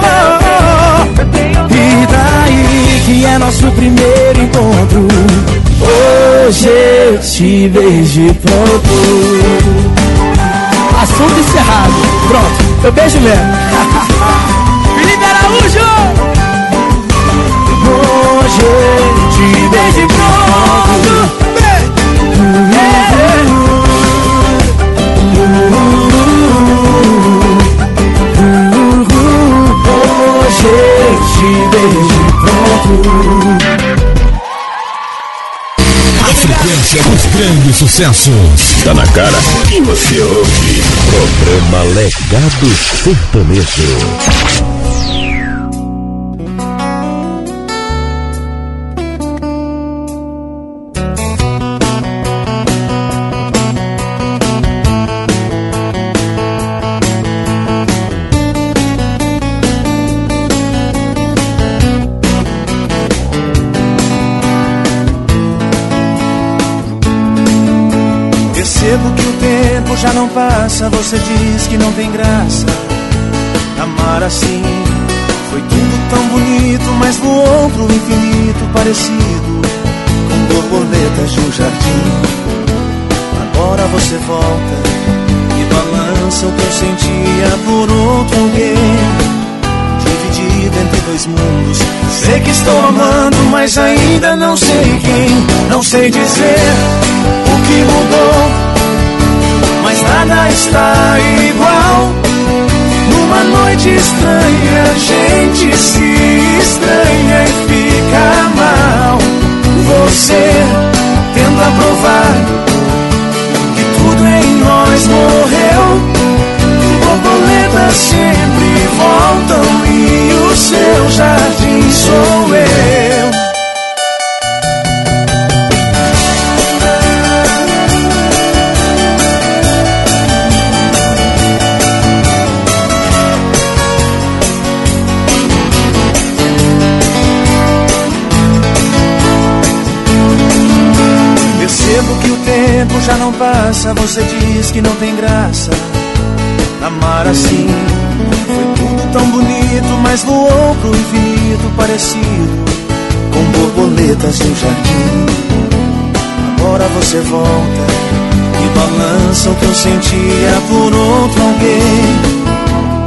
E daí que é nosso primeiro encontro. Hoje te beijo e pronto. Assunto encerrado. Pronto, eu beijo mesmo. Felipe Araújo! Hoje te beijo e pronto. Hoje te beijo e pronto. Frequência dos grandes sucessos. Tá na cara que você ouve. Programa Legado Sertanejo. Já não passa, você diz que não tem graça. Amar assim foi tudo tão bonito, mas voou pro infinito parecido com borboletas de um jardim. Agora você volta e balança o que eu sentia por outro alguém. Dividido entre dois mundos. Sei que estou amando, mas ainda não sei quem. Não sei dizer o que mudou, mas nada está igual. Numa noite estranha, a gente se estranha e fica mal. Você tenta provar que tudo em nós morreu. Borboletas sempre voltam e o seu jardim sou eu. Tempo já não passa, você diz que não tem graça. Amar assim foi tudo tão bonito, mas voou pro infinito parecido com borboletas um jardim. Agora você volta e balança o que eu sentia por outro alguém.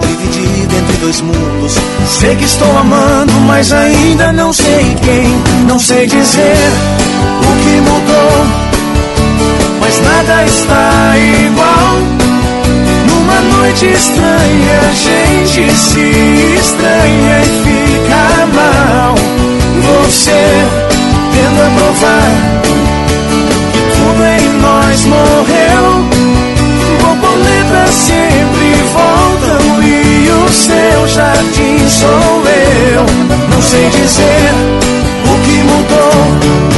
Dividido entre dois mundos. Sei que estou amando, mas ainda não sei quem. Não sei dizer o que mudou, mas nada está igual. Numa noite estranha, a gente se estranha e fica mal. Você tenta provar que tudo em nós morreu. Borboletas sempre voltam e o seu jardim sou eu. Não sei dizer o que mudou,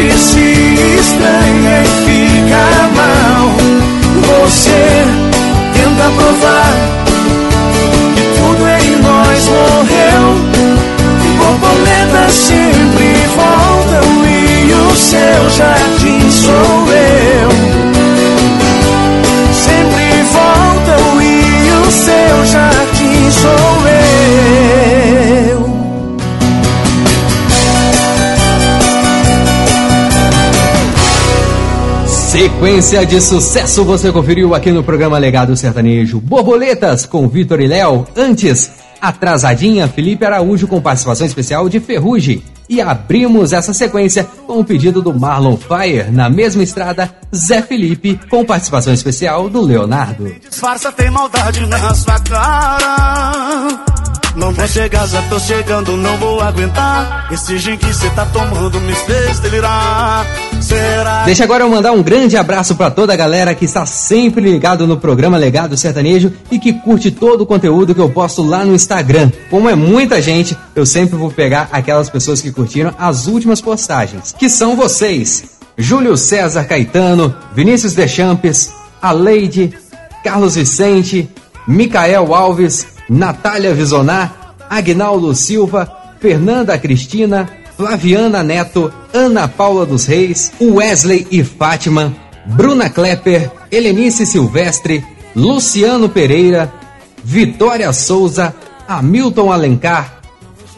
estranha, Sequência de sucesso você conferiu aqui no programa Legado Sertanejo. Borboletas com Vitor e Léo. Antes, Atrasadinha, Felipe Araújo com participação especial de Ferrugem. E abrimos essa sequência com o pedido do Marlon Fire, na mesma estrada, Zé Felipe, com participação especial do Leonardo. Disfarça, tem maldade na sua cara. Não vou chegar, já tô chegando, não vou aguentar. Esse gin que cê tá tomando me fez delirar. Será? Deixa agora eu mandar um grande abraço para toda a galera que está sempre ligado no programa Legado Sertanejo e que curte todo o conteúdo que eu posto lá no Instagram. Como é muita gente, eu sempre vou pegar aquelas pessoas que curtiram as últimas postagens, que são vocês. Júlio César Caetano, Vinícius Dechampes, a Leide, Carlos Vicente, Micael Alves, Natália Visonar, Agnaldo Silva, Fernanda Cristina, Flaviana Neto, Ana Paula dos Reis, Wesley e Fátima, Bruna Klepper, Helenice Silvestre, Luciano Pereira, Vitória Souza, Hamilton Alencar,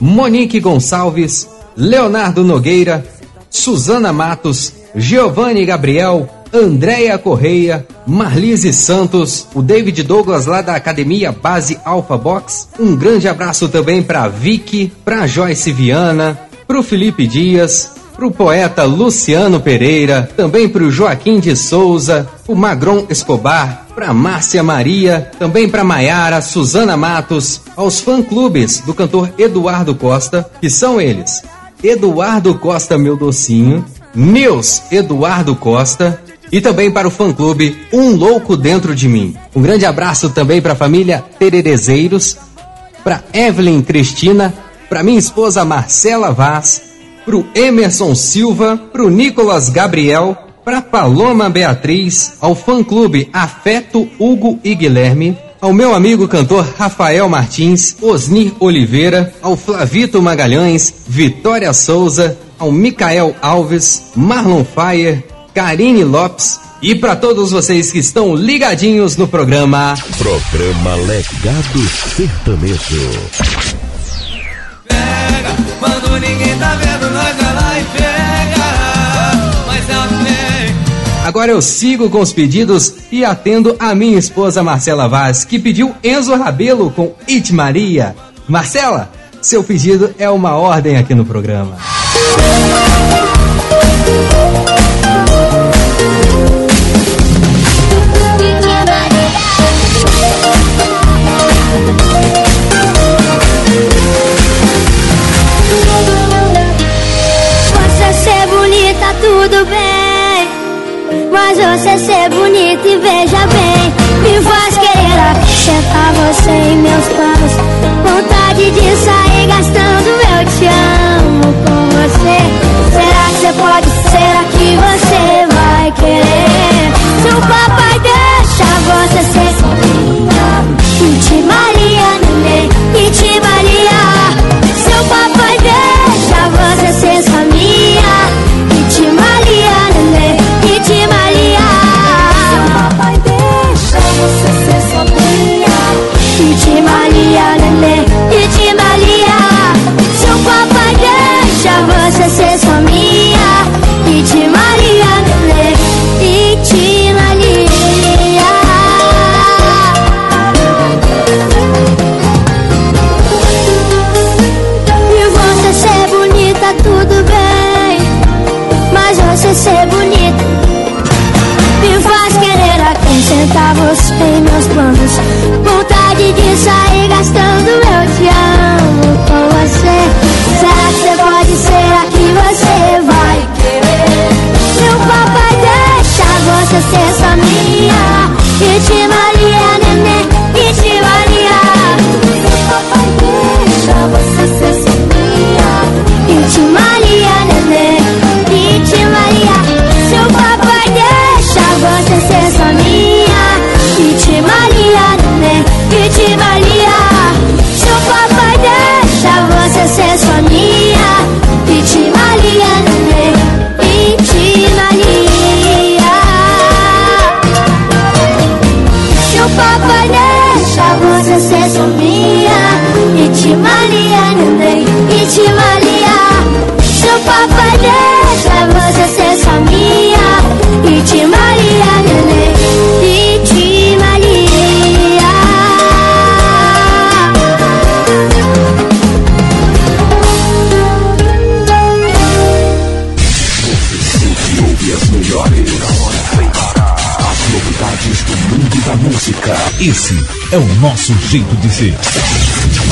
Monique Gonçalves, Leonardo Nogueira, Suzana Matos, Giovanni Gabriel, Andréia Correia, Marlise Santos, o David Douglas lá da Academia Base Alpha Box. Um grande abraço também para Vicky, para Joyce Viana, para o Felipe Dias, para o poeta Luciano Pereira, também para o Joaquim de Souza, o Magron Escobar, para Márcia Maria, também para Maiara, Suzana Matos, aos fã-clubes do cantor Eduardo Costa, que são eles: Eduardo Costa Meu Docinho, Nils Eduardo Costa, e também para o fã-clube Um Louco Dentro de Mim. Um grande abraço também para a família Tererezeiros, para Evelyn Cristina, para minha esposa Marcela Vaz, para o Emerson Silva, para o Nicolas Gabriel, para Paloma Beatriz, ao fã-clube Afeto Hugo e Guilherme, ao meu amigo cantor Rafael Martins, Osnir Oliveira, ao Flavito Magalhães, Vitória Souza, ao Micael Alves, Marlon Fire, Karine Lopes e para todos vocês que estão ligadinhos no programa Programa Legado Sertanejo. Pega, quando ninguém tá vendo, nós vai lá e pega. Mas amém. Agora eu sigo com os pedidos e atendo a minha esposa Marcela Vaz, que pediu Enzo Rabelo com It Maria. Marcela, seu pedido é uma ordem aqui no programa. Você tudo bem. Mas você ser bonita e veja bem. Me faz querer acrescentar você em meus planos. Vontade de sair gastando eu te amo com você. É o nosso jeito de ser.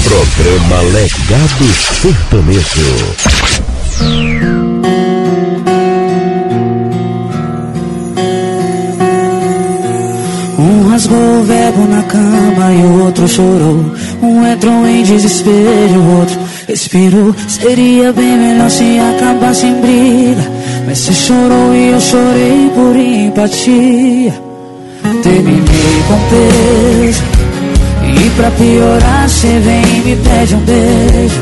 Programa Legado Sertanejo. Um rasgou o verbo na cama e o outro chorou. Um entrou em desespero, o outro respirou. Seria bem melhor se acabasse em briga. Mas você chorou e eu chorei por empatia. Terminei com peso. Pra piorar, cê vem e me pede um beijo.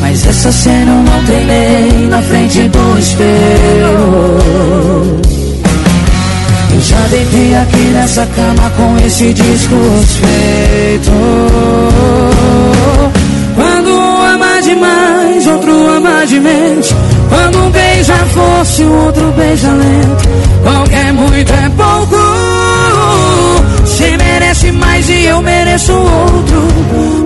Mas essa cena eu não treinei na frente do espelho. Eu já deitei aqui nessa cama com esse disco feito. Quando um ama demais, outro ama de mente. Quando um beija forte, o outro beija lento. Qualquer muito é pouco. Merece mais e eu mereço outro.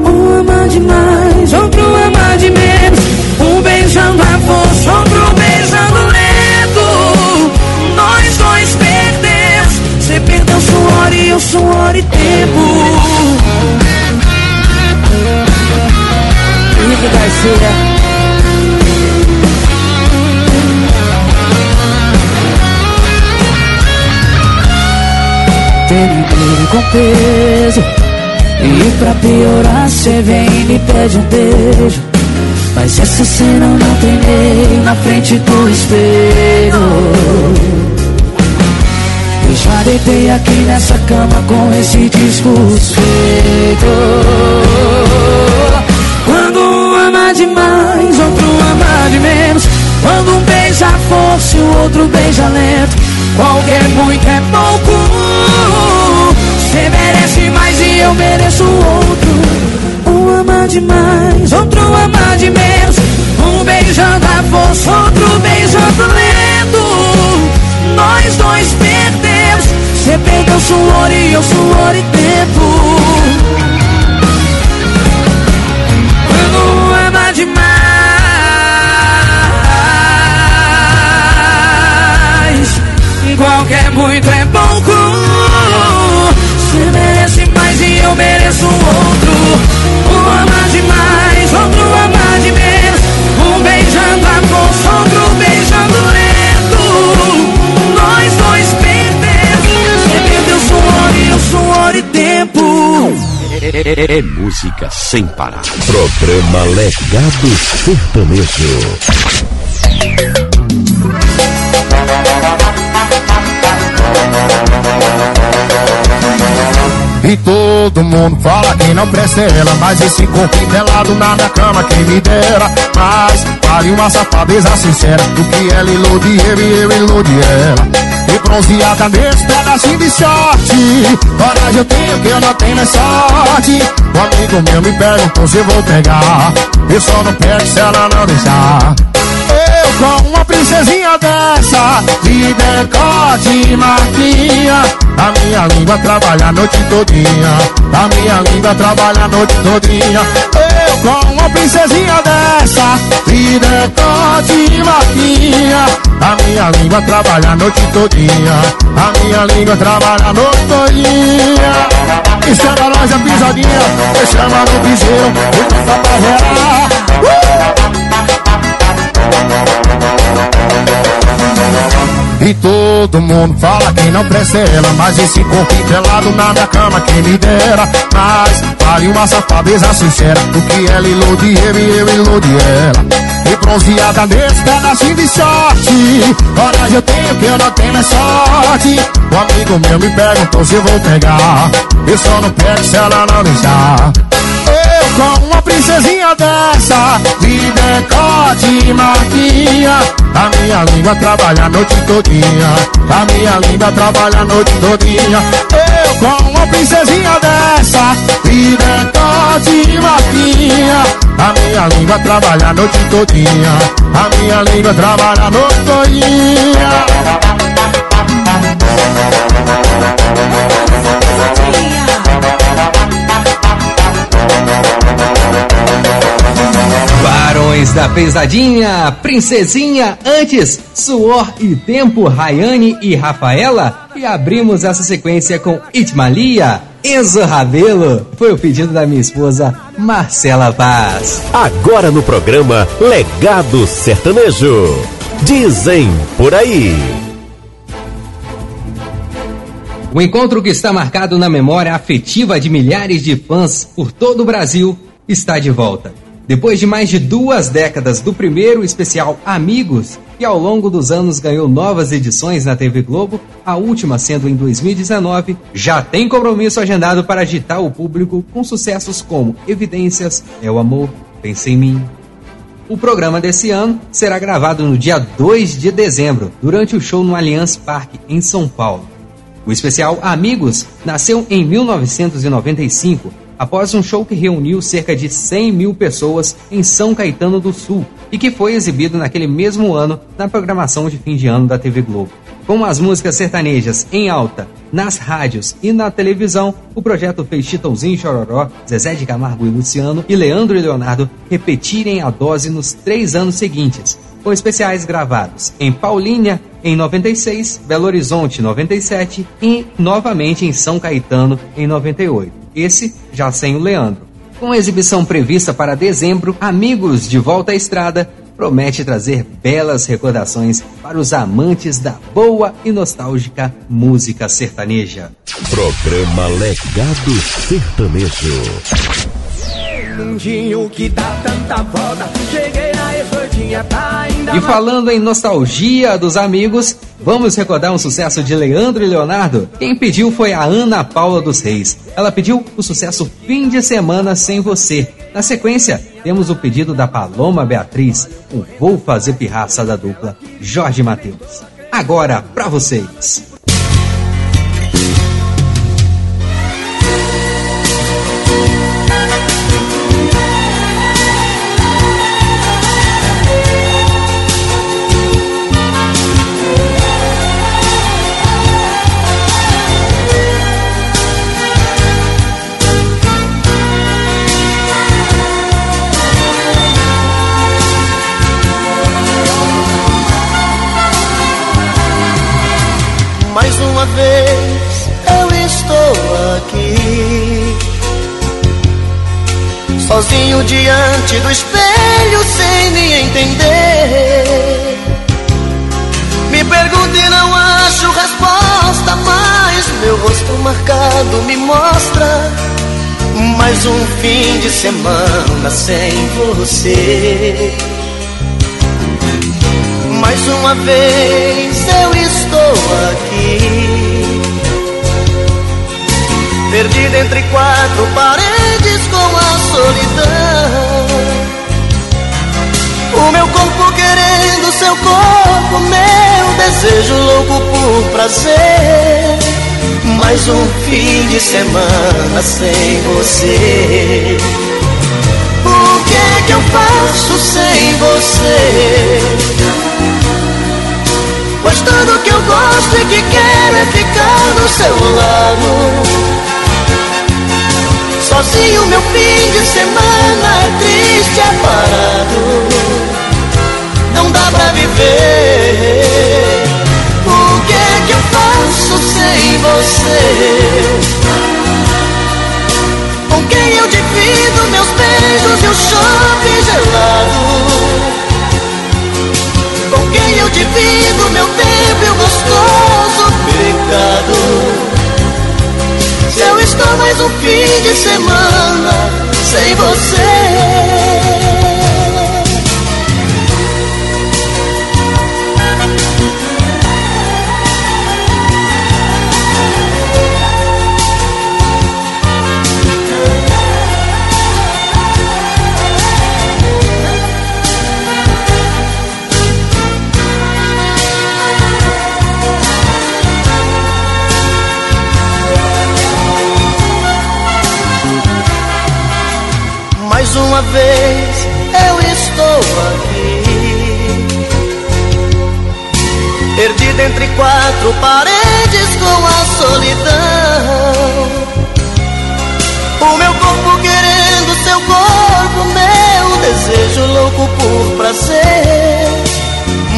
Um ama demais, outro ama de menos. Um beijando a força, outro beijando lento. Nós dois perdemos. Você perdeu suor e eu suor e tempo. Henrique Garcia. Com peso. E pra piorar cê vem e me pede um beijo. Mas essa cena não treinei na frente do espelho. Eu já deitei aqui nessa cama com esse disco feito. Quando um ama demais, outro ama de menos. Quando um beija forte, o outro beija lento. Qualquer muito é pouco eu mereço outro. Um ama demais, outro ama de menos. Um beijando a força, outro beijando lento Nós dois perdemos. Você perdeu suor e eu suor e tempo mereço outro. Um ama demais, outro ama de menos. Um beijando a força, outro beijando lento Nós dois perdemos. Você perdeu suor e eu suor e tempo. É, música sem parar. Programa Legado Sertanejo. E todo mundo fala que não presta ela Mas esse corpo pelado na minha cama quem me dera. Mas vale uma safadeza sincera Do que ela ilude eu e eu ilude ela. E bronzeada nesse pedacinho de sorte. Coragem eu tenho que eu não tenho é sorte. O amigo meu me perguntou se eu vou pegar. Eu só não pego se ela não deixar com uma princesinha dessa De decote marquinha A minha língua trabalha a noite todinha. A minha língua trabalha a noite todinha. Eu com uma princesinha dessa De decote marquinha A minha língua trabalha a noite todinha. A minha língua trabalha a noite todinha. E chama nós a pisadinha E chama no piseiro E dá pra gerar uh! E todo mundo fala que não presta ela Mas esse corpo pelado na minha cama quem me dera. Mas vale uma safadeza sincera Do que ela ilude eu e eu ilude ela. E bronzeada nesse pedacinho de sorte Coragem eu tenho que eu não tenho é sorte. O amigo meu me perguntou se eu vou pegar Eu só não pego se ela não deixar com uma princesinha dessa De decote e marquinha. A minha língua trabalha a noite todinha. A minha língua trabalha a noite todinha. Eu com uma princesinha dessa De decote e marquinha. A minha língua trabalha a noite todinha. A minha língua trabalha a noite todinha Barões da pesadinha, princesinha, antes, suor e tempo, Rayane e Rafaela. E abrimos essa sequência com Itmalia, Enzo Rabelo. Foi o pedido da minha esposa, Marcela Paz. Agora no programa Legado Sertanejo. Dizem por aí. O encontro que está marcado na memória afetiva de milhares de fãs por todo o Brasil está de volta. Depois de mais de duas décadas do primeiro especial Amigos, que ao longo dos anos ganhou novas edições na TV Globo, a última sendo em 2019, já tem compromisso agendado para agitar o público com sucessos como Evidências, É o Amor, Pensa em Mim. O programa desse ano será gravado no dia 2 de dezembro, durante o show no Allianz Parque, em São Paulo. O especial Amigos nasceu em 1995 após um show que reuniu cerca de 100 mil pessoas em São Caetano do Sul e que foi exibido naquele mesmo ano na programação de fim de ano da TV Globo. Com as músicas sertanejas em alta, nas rádios e na televisão, o projeto fez Chitãozinho Chororó, Zezé de Camargo e Luciano e Leandro e Leonardo repetirem a dose nos três anos seguintes, com especiais gravados em Paulínia em 96, Belo Horizonte 97 e novamente em São Caetano em 98. Esse já sem o Leandro. Com a exibição prevista para dezembro, Amigos de Volta à Estrada promete trazer belas recordações para os amantes da boa e nostálgica música sertaneja. Programa Legado Sertanejo. Que dá tanta volta, cheguei na tá ainda E falando em nostalgia dos amigos, vamos recordar um sucesso de Leandro e Leonardo? Quem pediu foi a Ana Paula dos Reis. Ela pediu o sucesso Fim de Semana Sem Você. Na sequência, temos o pedido da Paloma Beatriz, o Vou Fazer Pirraça da dupla Jorge Matheus. Agora, pra vocês. Sozinho diante do espelho sem me entender. Me pergunto e não acho resposta Mas meu rosto marcado me mostra Mais um fim de semana sem você. Mais uma vez eu estou aqui Perdido entre quatro paredes com a solidão. O meu corpo querendo seu corpo Meu desejo louco por prazer. Mais um fim de semana sem você. O que é que eu faço sem você? Pois tudo que eu gosto e que quero é ficar do seu lado Sozinho meu fim de semana é triste, é parado. Não dá pra viver. O que é que eu faço sem você? Com quem eu divido meus beijos e o shopping gelado estou mais um fim de semana sem você. Quatro paredes com a solidão O meu corpo querendo seu corpo Meu desejo louco por prazer.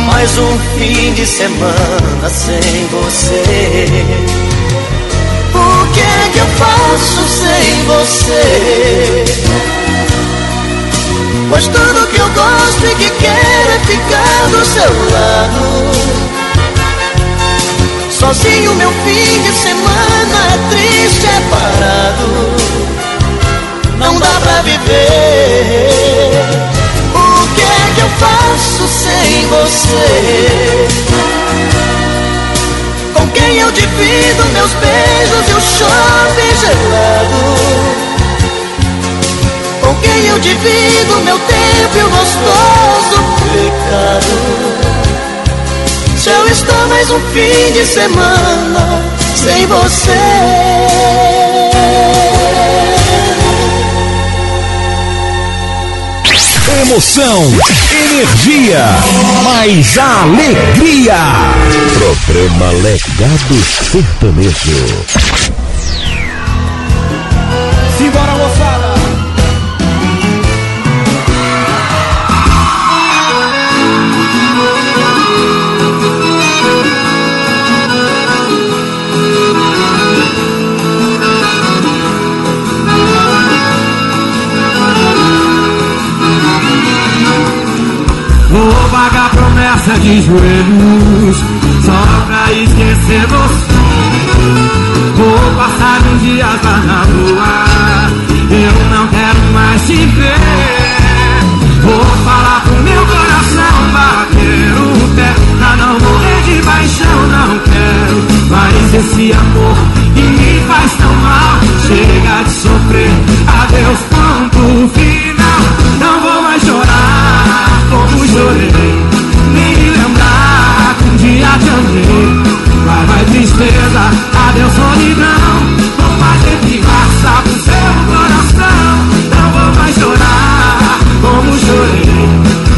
Mais um fim de semana sem você. O que é que eu faço sem você? Pois tudo que eu gosto e que quero é ficar do seu lado. Sozinho meu fim de semana é triste, é parado. Não dá pra viver. O que é que eu faço sem você? Com quem eu divido meus beijos e o shopping gelado? Com quem eu divido meu tempo e o gostoso pecado? Estou mais um fim de semana sem você. Emoção, energia, mais alegria. Programa Legado Sertanejo. Simbora, moçada! De joelhos Só pra esquecer você. Vou passar uns dias lá na rua Eu não quero mais te ver. Vou falar pro meu coração Bater o pé Pra não morrer de paixão Não quero mais esse amor Que me faz tão mal. Chega de sofrer Adeus, ponto final. Não vou mais chorar Como chorei Dia te amei Vai, vai tristeza Adeus, solidão. Vou fazer pirraça pro seu coração. Não vou mais chorar Como chorei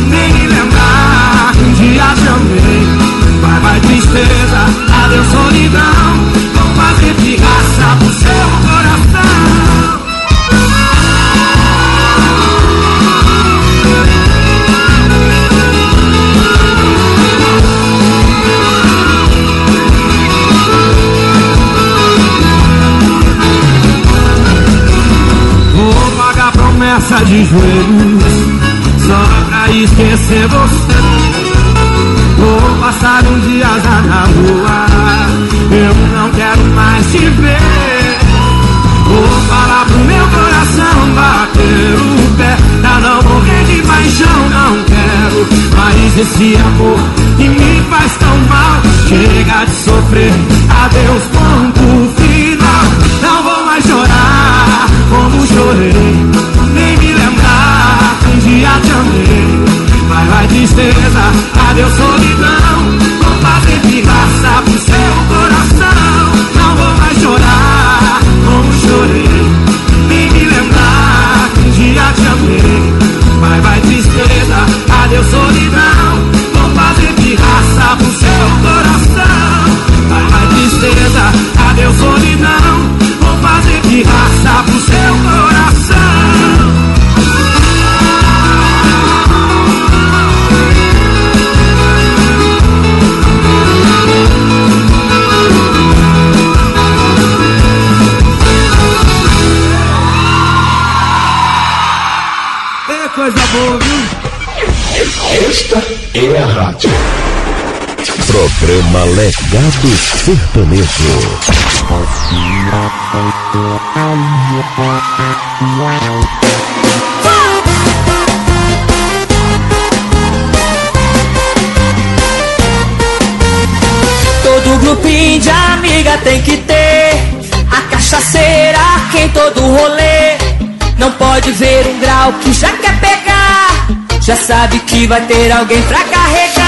Nem me lembrar Que um dia te amei Vai, vai tristeza Adeus, solidão. Vou fazer pirraça pro seu de joelhos Só pra esquecer você. Vou passar uns dias lá na rua Eu não quero mais te ver. Vou falar pro meu coração bater o pé Pra não morrer de paixão Não quero mais esse amor Programa Legado Sertanejo. Todo grupinho de amiga tem que ter a cachaceira quem todo rolê. Não pode ver um grau que já quer pegar. Já sabe que vai ter alguém pra carregar.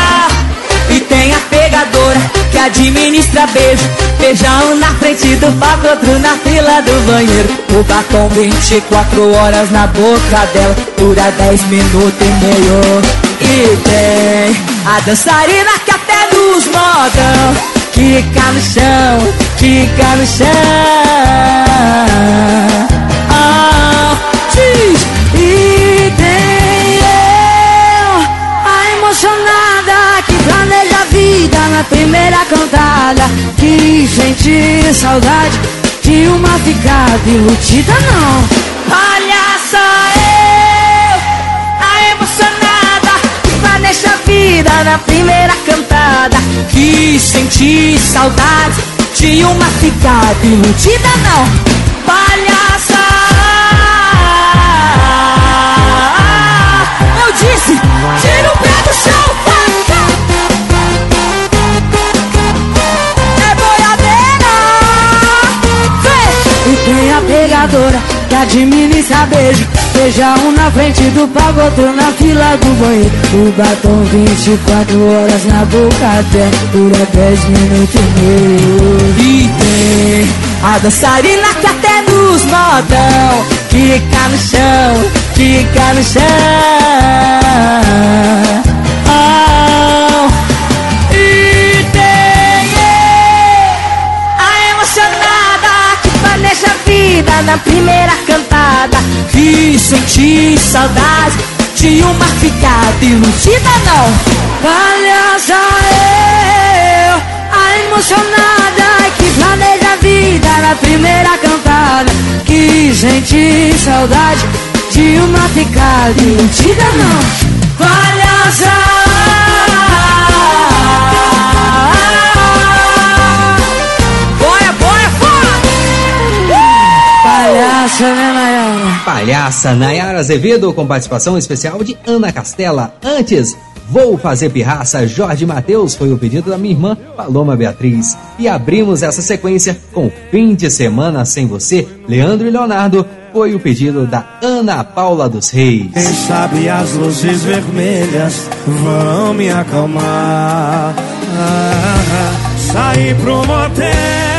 Administra beijo. Beijão na frente do papo, outro na fila do banheiro. O batom 24 horas na boca dela. Dura 10 minutos e meio. E tem a dançarina que até nos modão. Quica no chão, quica no chão. Ah, sentir saudade de uma ficada iludida não. Olha só eu, a emocionada que a vida na primeira cantada. Que sentir saudade de uma ficada iludida não. Palhaça, eu disse, tira o pé do chão. Que administra beijo. Beija um na frente do palco, outro na fila do banheiro. O batom 24 horas na boca até dura 10 minutos e meio. E tem a dançarina que até nos modão fica no chão, fica no chão. Oh. Na primeira cantada. Que sentir saudade de uma ficada iludida não. Palhaça eu, a emocionada que planeja a vida na primeira cantada. Que sentir saudade de uma ficada iludida não. Palhaça Palhaça Nayara Azevedo com participação especial de Ana Castela. Antes, Vou Fazer Pirraça, Jorge Mateus foi o pedido da minha irmã Paloma Beatriz. E abrimos essa sequência com Fim de Semana Sem Você, Leandro e Leonardo, foi o pedido da Ana Paula dos Reis. Quem sabe as luzes vermelhas vão me acalmar. Ah, saí pro motel,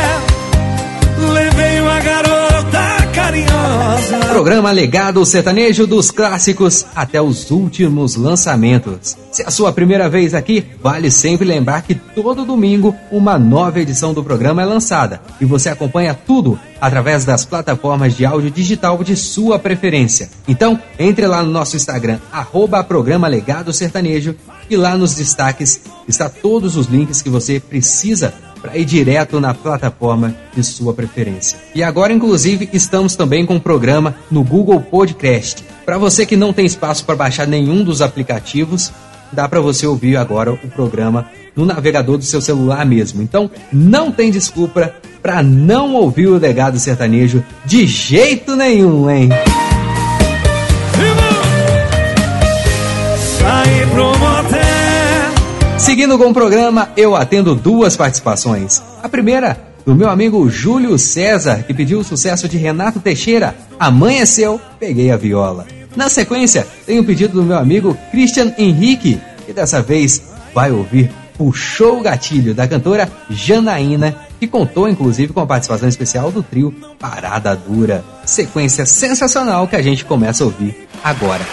Programa Legado Sertanejo dos clássicos até os últimos lançamentos. Se é a sua primeira vez aqui, vale sempre lembrar que todo domingo uma nova edição do programa é lançada e você acompanha tudo através das plataformas de áudio digital de sua preferência. Então, entre lá no nosso Instagram, arroba Programa Legado Sertanejo e lá nos destaques está todos os links que você precisa para ir direto na plataforma de sua preferência. E agora, inclusive, estamos também com o programa no Google Podcast. Para você que não tem espaço para baixar nenhum dos aplicativos, dá para você ouvir agora o programa no navegador do seu celular mesmo. Então, não tem desculpa para não ouvir o legado sertanejo de jeito nenhum, hein? Seguindo com o programa, eu atendo duas participações. A primeira, do meu amigo Júlio César, que pediu o sucesso de Renato Teixeira, Amanheceu, Peguei a Viola. Na sequência, tem o pedido do meu amigo Christian Henrique, que dessa vez vai ouvir Puxou o Gatilho, da cantora Janaína, que contou inclusive com a participação especial do trio Parada Dura. Sequência sensacional que a gente começa a ouvir agora.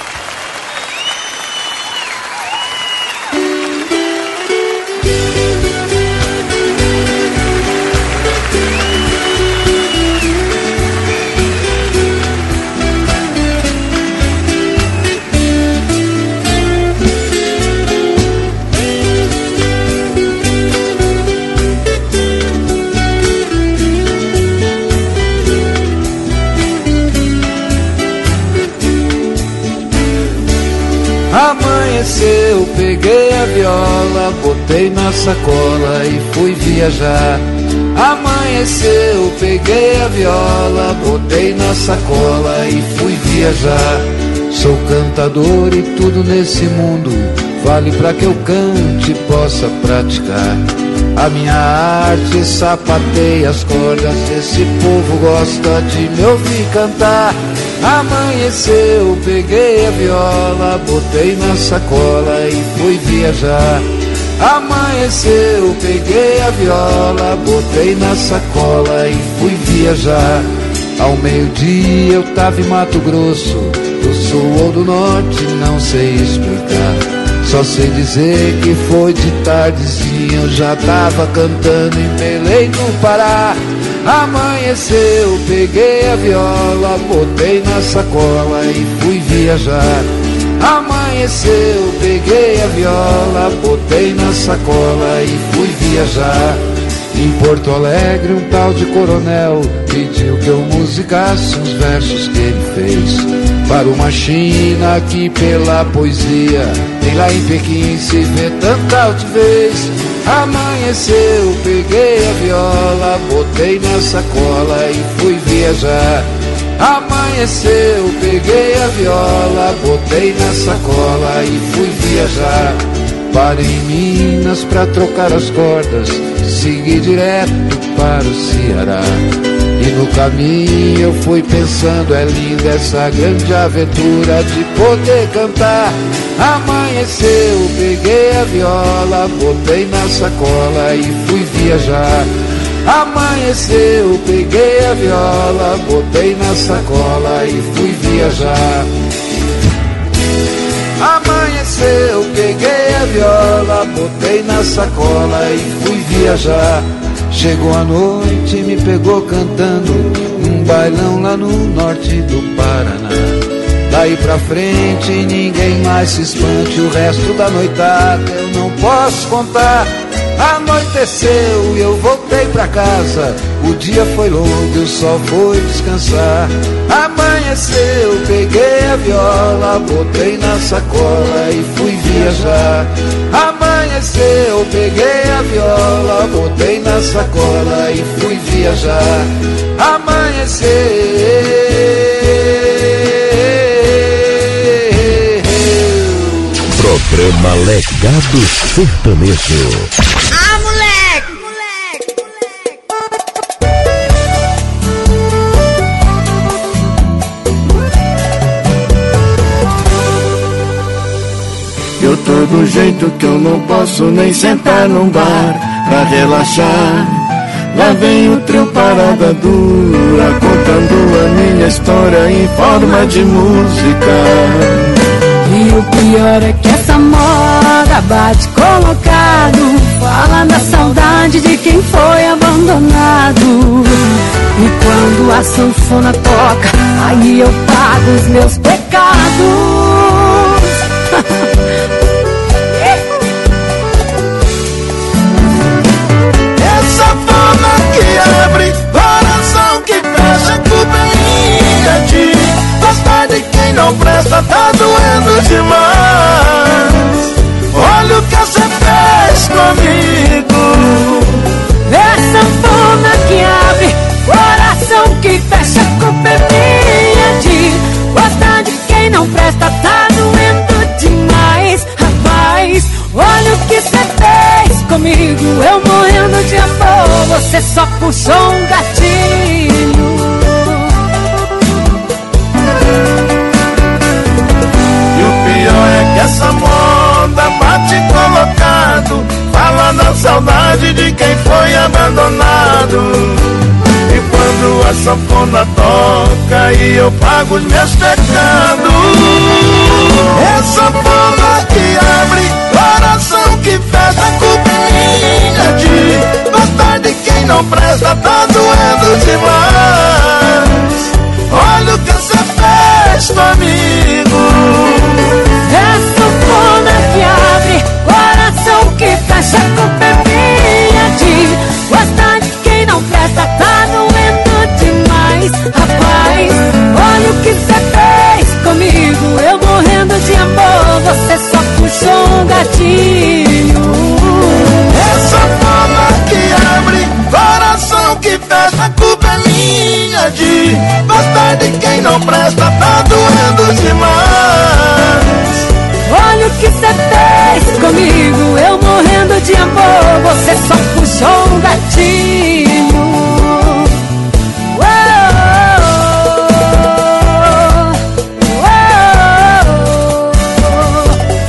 Sacola e fui viajar. Amanheceu, peguei a viola, botei na sacola e fui viajar. Sou cantador e tudo nesse mundo vale para que eu cante e possa praticar. A minha arte sapateia as cordas, esse povo gosta de me ouvir cantar. Amanheceu, peguei a viola, botei na sacola e fui viajar. Amanheceu, peguei a viola, botei na sacola e fui viajar. Ao meio-dia eu tava em Mato Grosso, do sul ou do norte, não sei explicar. Só sei dizer que foi de tardezinha, eu já tava cantando em Belém no Pará. Amanheceu, peguei a viola, botei na sacola e fui viajar. Amanheceu, peguei a viola, botei na sacola e fui viajar. Em Porto Alegre, um tal de coronel pediu que eu musicasse uns versos que ele fez. Para uma China que pela poesia nem lá em Pequim se vê tanta altivez. Amanheceu, peguei a viola, botei na sacola e fui viajar. Amanheceu, peguei a viola, botei na sacola e fui viajar. Parei em Minas pra trocar as cordas, segui direto para o Ceará. E no caminho eu fui pensando, é linda essa grande aventura de poder cantar. Amanheceu, peguei a viola, botei na sacola e fui viajar. Amanheceu, peguei a viola, botei na sacola e fui viajar. Amanheceu, peguei a viola, botei na sacola e fui viajar. Chegou a noite me pegou cantando um bailão lá no norte do Paraná. Daí pra frente ninguém mais se espante, o resto da noitada eu não posso contar. Anoiteceu e eu voltei pra casa. O dia foi longo e o sol foi descansar. Amanheceu, peguei a viola, botei na sacola e fui viajar. Amanheceu, peguei a viola, botei na sacola e fui viajar. Amanheceu. Programa Legado Sertanejo. Do jeito que eu não posso nem sentar num bar pra relaxar. Lá vem o trio parada dura contando a minha história em forma de música. E o pior é que essa moda bate colocado Fala da saudade de quem foi abandonado E quando a sanfona toca Aí eu pago os meus pecados de gostar de quem não presta, tá doendo demais. Olha o que você fez comigo. Essa forma que abre, coração que fecha, culpa é minha de gostar de quem não presta, tá doendo demais, rapaz. Olha o que você fez comigo, eu morrendo de amor, você só puxou um gatilho. Essa moda bate colocado, fala da saudade de quem foi abandonado. E quando a sanfona toca e eu pago os meus pecados. Essa forma que abre, coração que fecha, culpa de Gostar de quem não presta, tá doendo demais. Olha o que você fez comigo que fecha, culpa é minha de gostar de quem não presta, tá doendo demais, rapaz. Olha o que você fez comigo, eu morrendo de amor, você só puxou um gatilho. Essa forma que abre, coração que fecha, a culpa é minha de gostar de quem não presta, tá doendo demais. Olha o que você fez você só puxou um gatilho.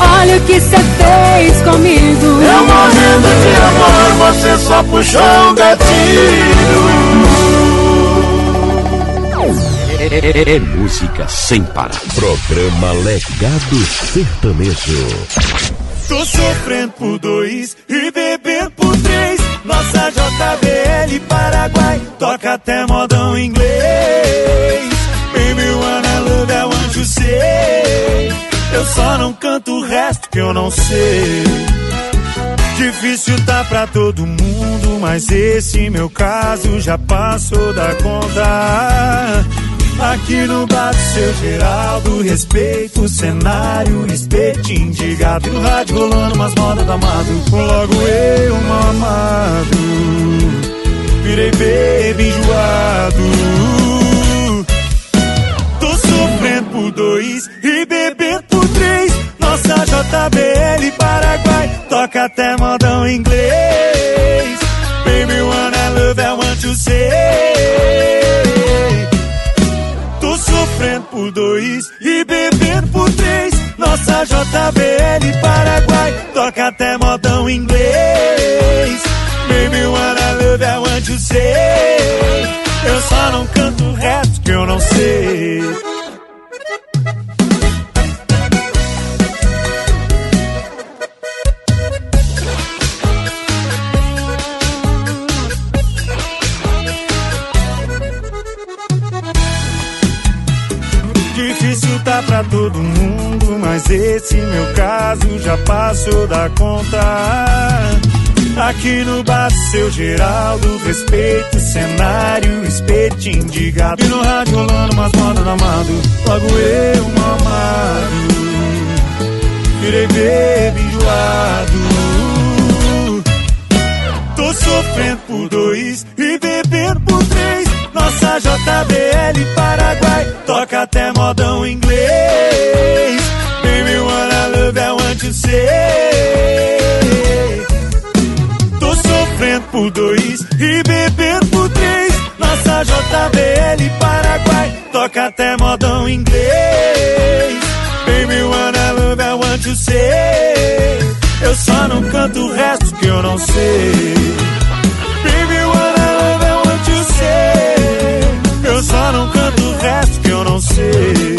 Olha o que você fez comigo, Eu morrendo de amor, você só puxou um gatilho. É, música sem parar. Programa Legado Sertanejo. Tô sofrendo por dois e. Nossa JBL Paraguai toca até modão inglês. Baby, wanna love, I want you say. Eu só não canto o resto que eu não sei. Difícil tá pra todo mundo, mas esse meu caso já passou da conta. Aqui no bar seu Geraldo, respeito o cenário, espetinho de gato. E no rádio rolando umas modas da amado, logo eu, mamado. Virei bebê enjoado. Tô sofrendo por dois e bebendo por três. Nossa JBL Paraguai toca até modão inglês. Baby, wanna love, I want to say. Dois e bebendo por três. Nossa JBL Paraguai toca até modão inglês. Baby, wanna love, I want to say. Eu só não canto o resto que eu não sei. Tá pra todo mundo, mas esse meu caso já passou da conta. Aqui no bar seu Geraldo, respeito cenário, espetinho de gato. E no rádio rolando umas modas da amado, logo eu, mamado. Virei bebê enjoado. Tô sofrendo por dois e bebendo por três. Nossa JBL Paraguai toca até modão inglês. Baby, wanna love, I want to say. Tô sofrendo por dois e bebendo por três. Nossa JBL Paraguai toca até modão inglês. Baby, wanna love, I want to say. Eu só não canto o resto que eu não sei. Baby, wanna love, I want to say. Só não canto o resto que eu não sei.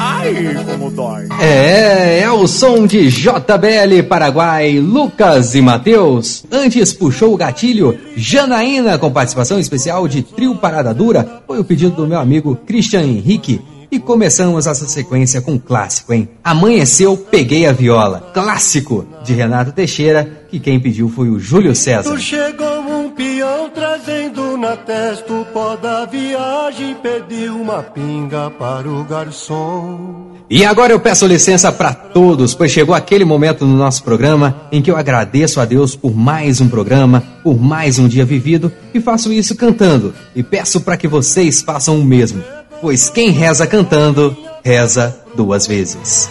Ai, como dói. É, é o som de JBL Paraguai, Lucas e Matheus. Antes puxou o gatilho Janaína com participação especial de Trio Parada Dura. Foi o pedido do meu amigo Christian Henrique. E começamos essa sequência com um clássico, hein? Amanheceu, peguei a viola. Clássico de Renato Teixeira, que quem pediu foi o Júlio César. Chegou um peão trazendo na testa o pó da viagem. Pediu uma pinga para o garçom. E agora eu peço licença para todos, pois chegou aquele momento no nosso programa em que eu agradeço a Deus por mais um programa, por mais um dia vivido e faço isso cantando. E peço para que vocês façam o mesmo, pois quem reza cantando, reza duas vezes.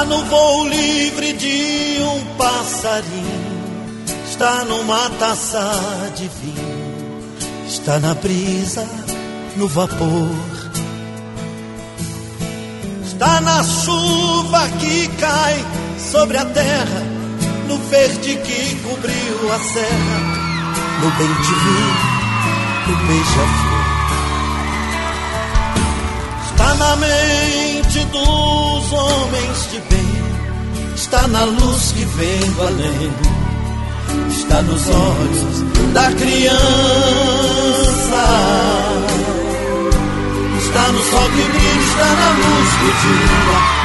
Está no voo livre de um passarinho. Está numa taça de vinho. Está na brisa, no vapor. Está na chuva que cai sobre a terra. No verde que cobriu a serra. No bem te vi, no beija-flor. Está na mente dos homens de bem, está na luz que vem do além, está nos olhos da criança, está no sol que brilha, está na luz do dia,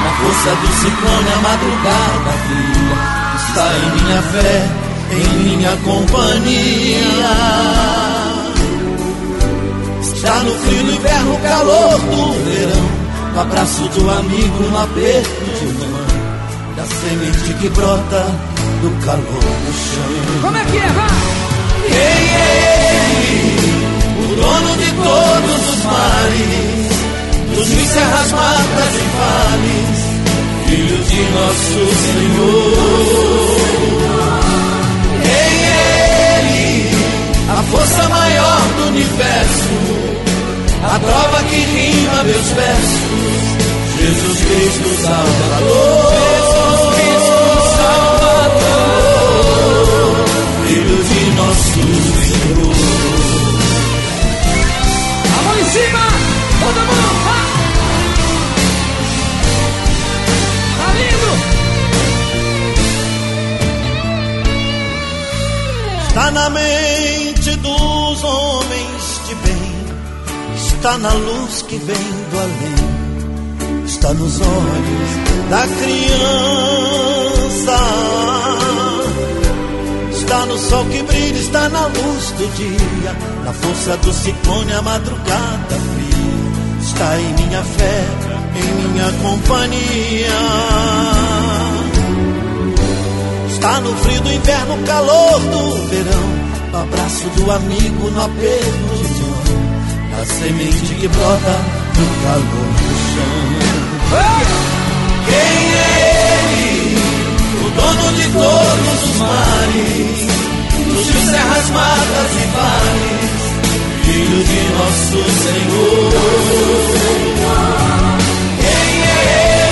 na força do ciclone a madrugada brilha, está em minha fé, em minha companhia. Está no frio do inverno, o calor do verão. No abraço do amigo, no aperto de mão. Da semente que brota do calor do chão. Como é que é, vai? Ei, ei, o dono de todos os mares, dos serras, matas e vales, filho de nosso Senhor. Ei, ele, a força maior do universo a prova que rima meus versos. Jesus Cristo Salvador, Jesus Cristo Salvador, Filho de nosso Senhor. A mão em cima, todo mundo! Tá lindo! Está na mente está na luz que vem do além, está nos olhos da criança, está no sol que brilha, está na luz do dia, na força do ciclone, a madrugada fria, está em minha fé, em minha companhia. Está no frio do inverno, calor do verão. No abraço do amigo, no aperto de mão. Semente que brota no calor do chão. Quem é ele? O dono de todos os mares. Dos rios, serras, matas e vales. Filho de nosso Senhor. Quem é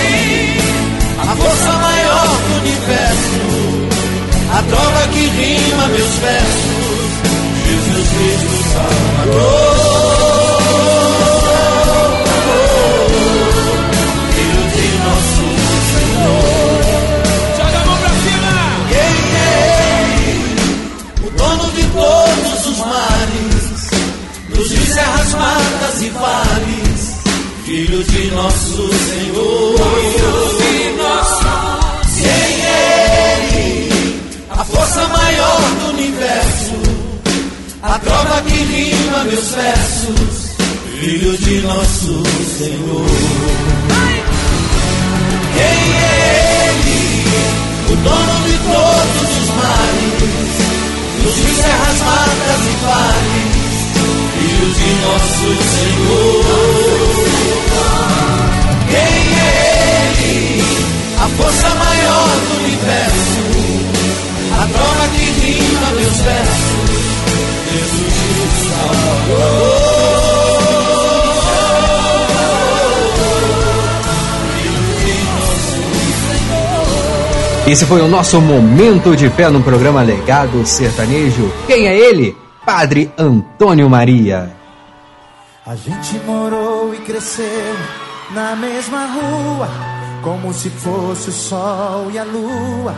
ele? A força maior do universo a droga que rima meus versos, Jesus Cristo Salvador. Filho de nosso Senhor. Filho de nosso é ele? a força maior do universo, a trova que rima meus versos, filho de nosso Senhor. Quem é Ele? O dono de todos os mares, dos serras, matas e vales, filho de nosso Senhor. Quem é Ele? A força maior do universo a droga que rima meus versos, Jesus Salvador. Esse foi o nosso momento de fé no programa Legado Sertanejo. Quem é ele? Padre Antônio Maria. A gente morou e cresceu na mesma rua, como se fosse o sol e a lua.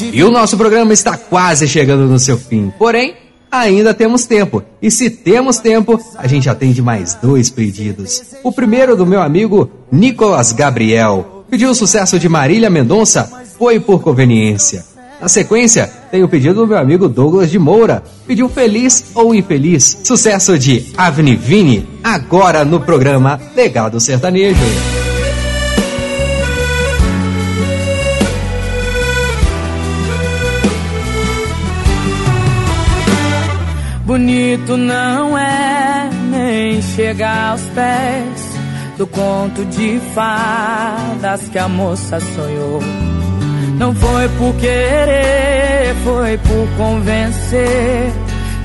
E o nosso programa está quase chegando no seu fim. Porém, ainda temos tempo. E se temos tempo, a gente atende mais dois pedidos. O primeiro do meu amigo Nicolas Gabriel. Pediu o sucesso de Marília Mendonça, foi por conveniência. Na sequência, tem o pedido do meu amigo Douglas de Moura. Pediu Feliz ou Infeliz. Sucesso de Avni Vini, agora no programa Legado Sertanejo. Bonito não é nem chegar aos pés do conto de fadas que a moça sonhou. Não foi por querer, foi por convencer.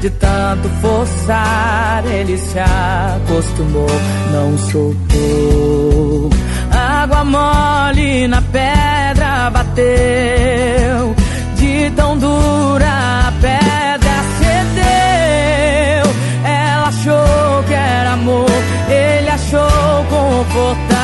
De tanto forçar, ele se acostumou, não soltou. Água mole na pedra bateu, de tão dura a pedra cedeu. Ela achou que era amor, ele achou confortável,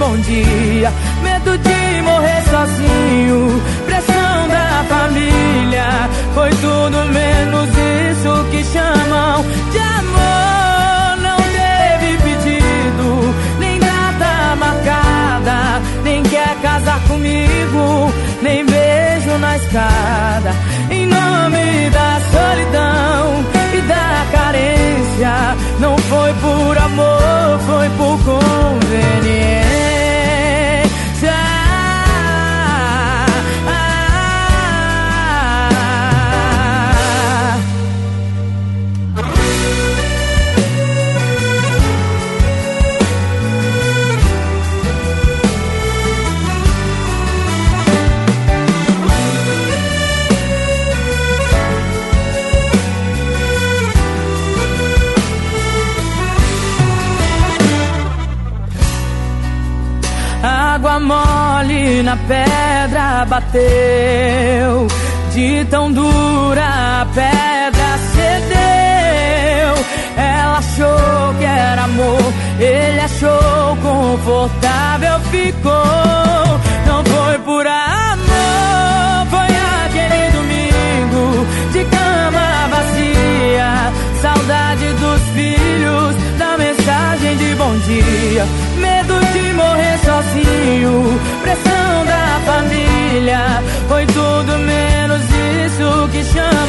bom dia. Medo de morrer sozinho, pressão da família. Foi tudo menos isso que chamam de amor. Não teve pedido, nem data marcada. Nem quer casar comigo, nem beijo na escada. Em nome da solidão e da carência. Não foi por amor, foi por conveniência. Na pedra bateu, de tão dura a pedra cedeu. Ela achou que era amor, ele achou confortável, ficou. Não foi por amor, foi aquele domingo de cama vazia. Saudade dos filhos, da mensagem de bom dia. Medo de morrer sozinho, família. Foi tudo menos isso que chamam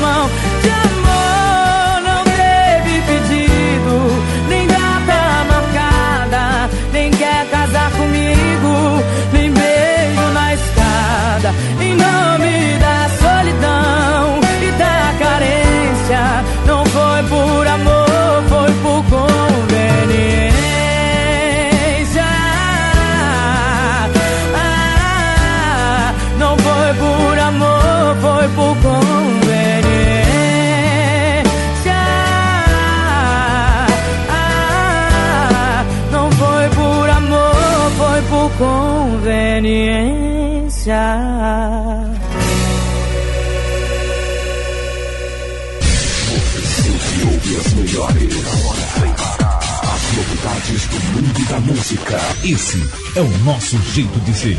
da música. Esse é o nosso jeito de ser.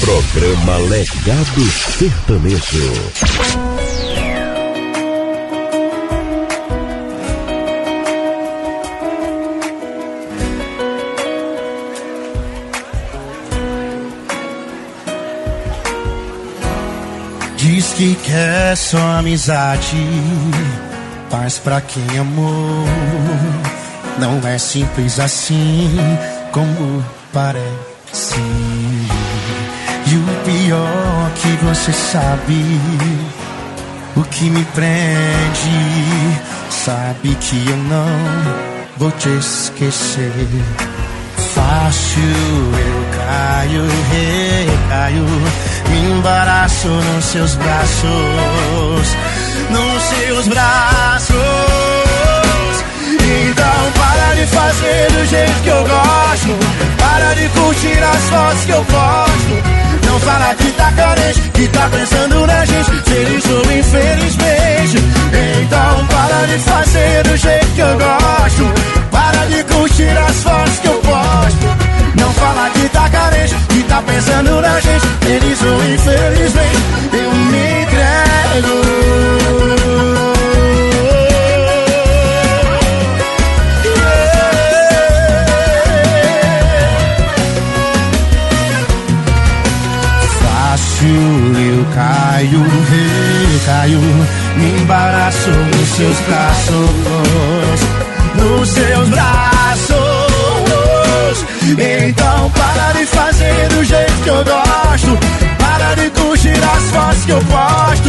Programa Legado Sertanejo. Diz que quer só amizade, paz pra quem amou. Não é simples assim como parece. E o pior que você sabe, o que me prende, sabe que eu não vou te esquecer. Fácil eu caio, recaio, me embaraço nos seus braços, nos seus braços. Então para de fazer do jeito que eu gosto, para de curtir as fotos que eu posto. Não fala que tá carente, que tá pensando na gente, feliz ou infelizmente. Então para de fazer do jeito que eu gosto, para de curtir as fotos que eu posto. Não fala que tá carente, que tá pensando na gente, feliz ou infelizmente. Eu me entrego. Caio, recaio, me embaraço nos seus braços, nos seus braços. Então para de fazer do jeito que eu gosto, para de curtir as fotos que eu posto.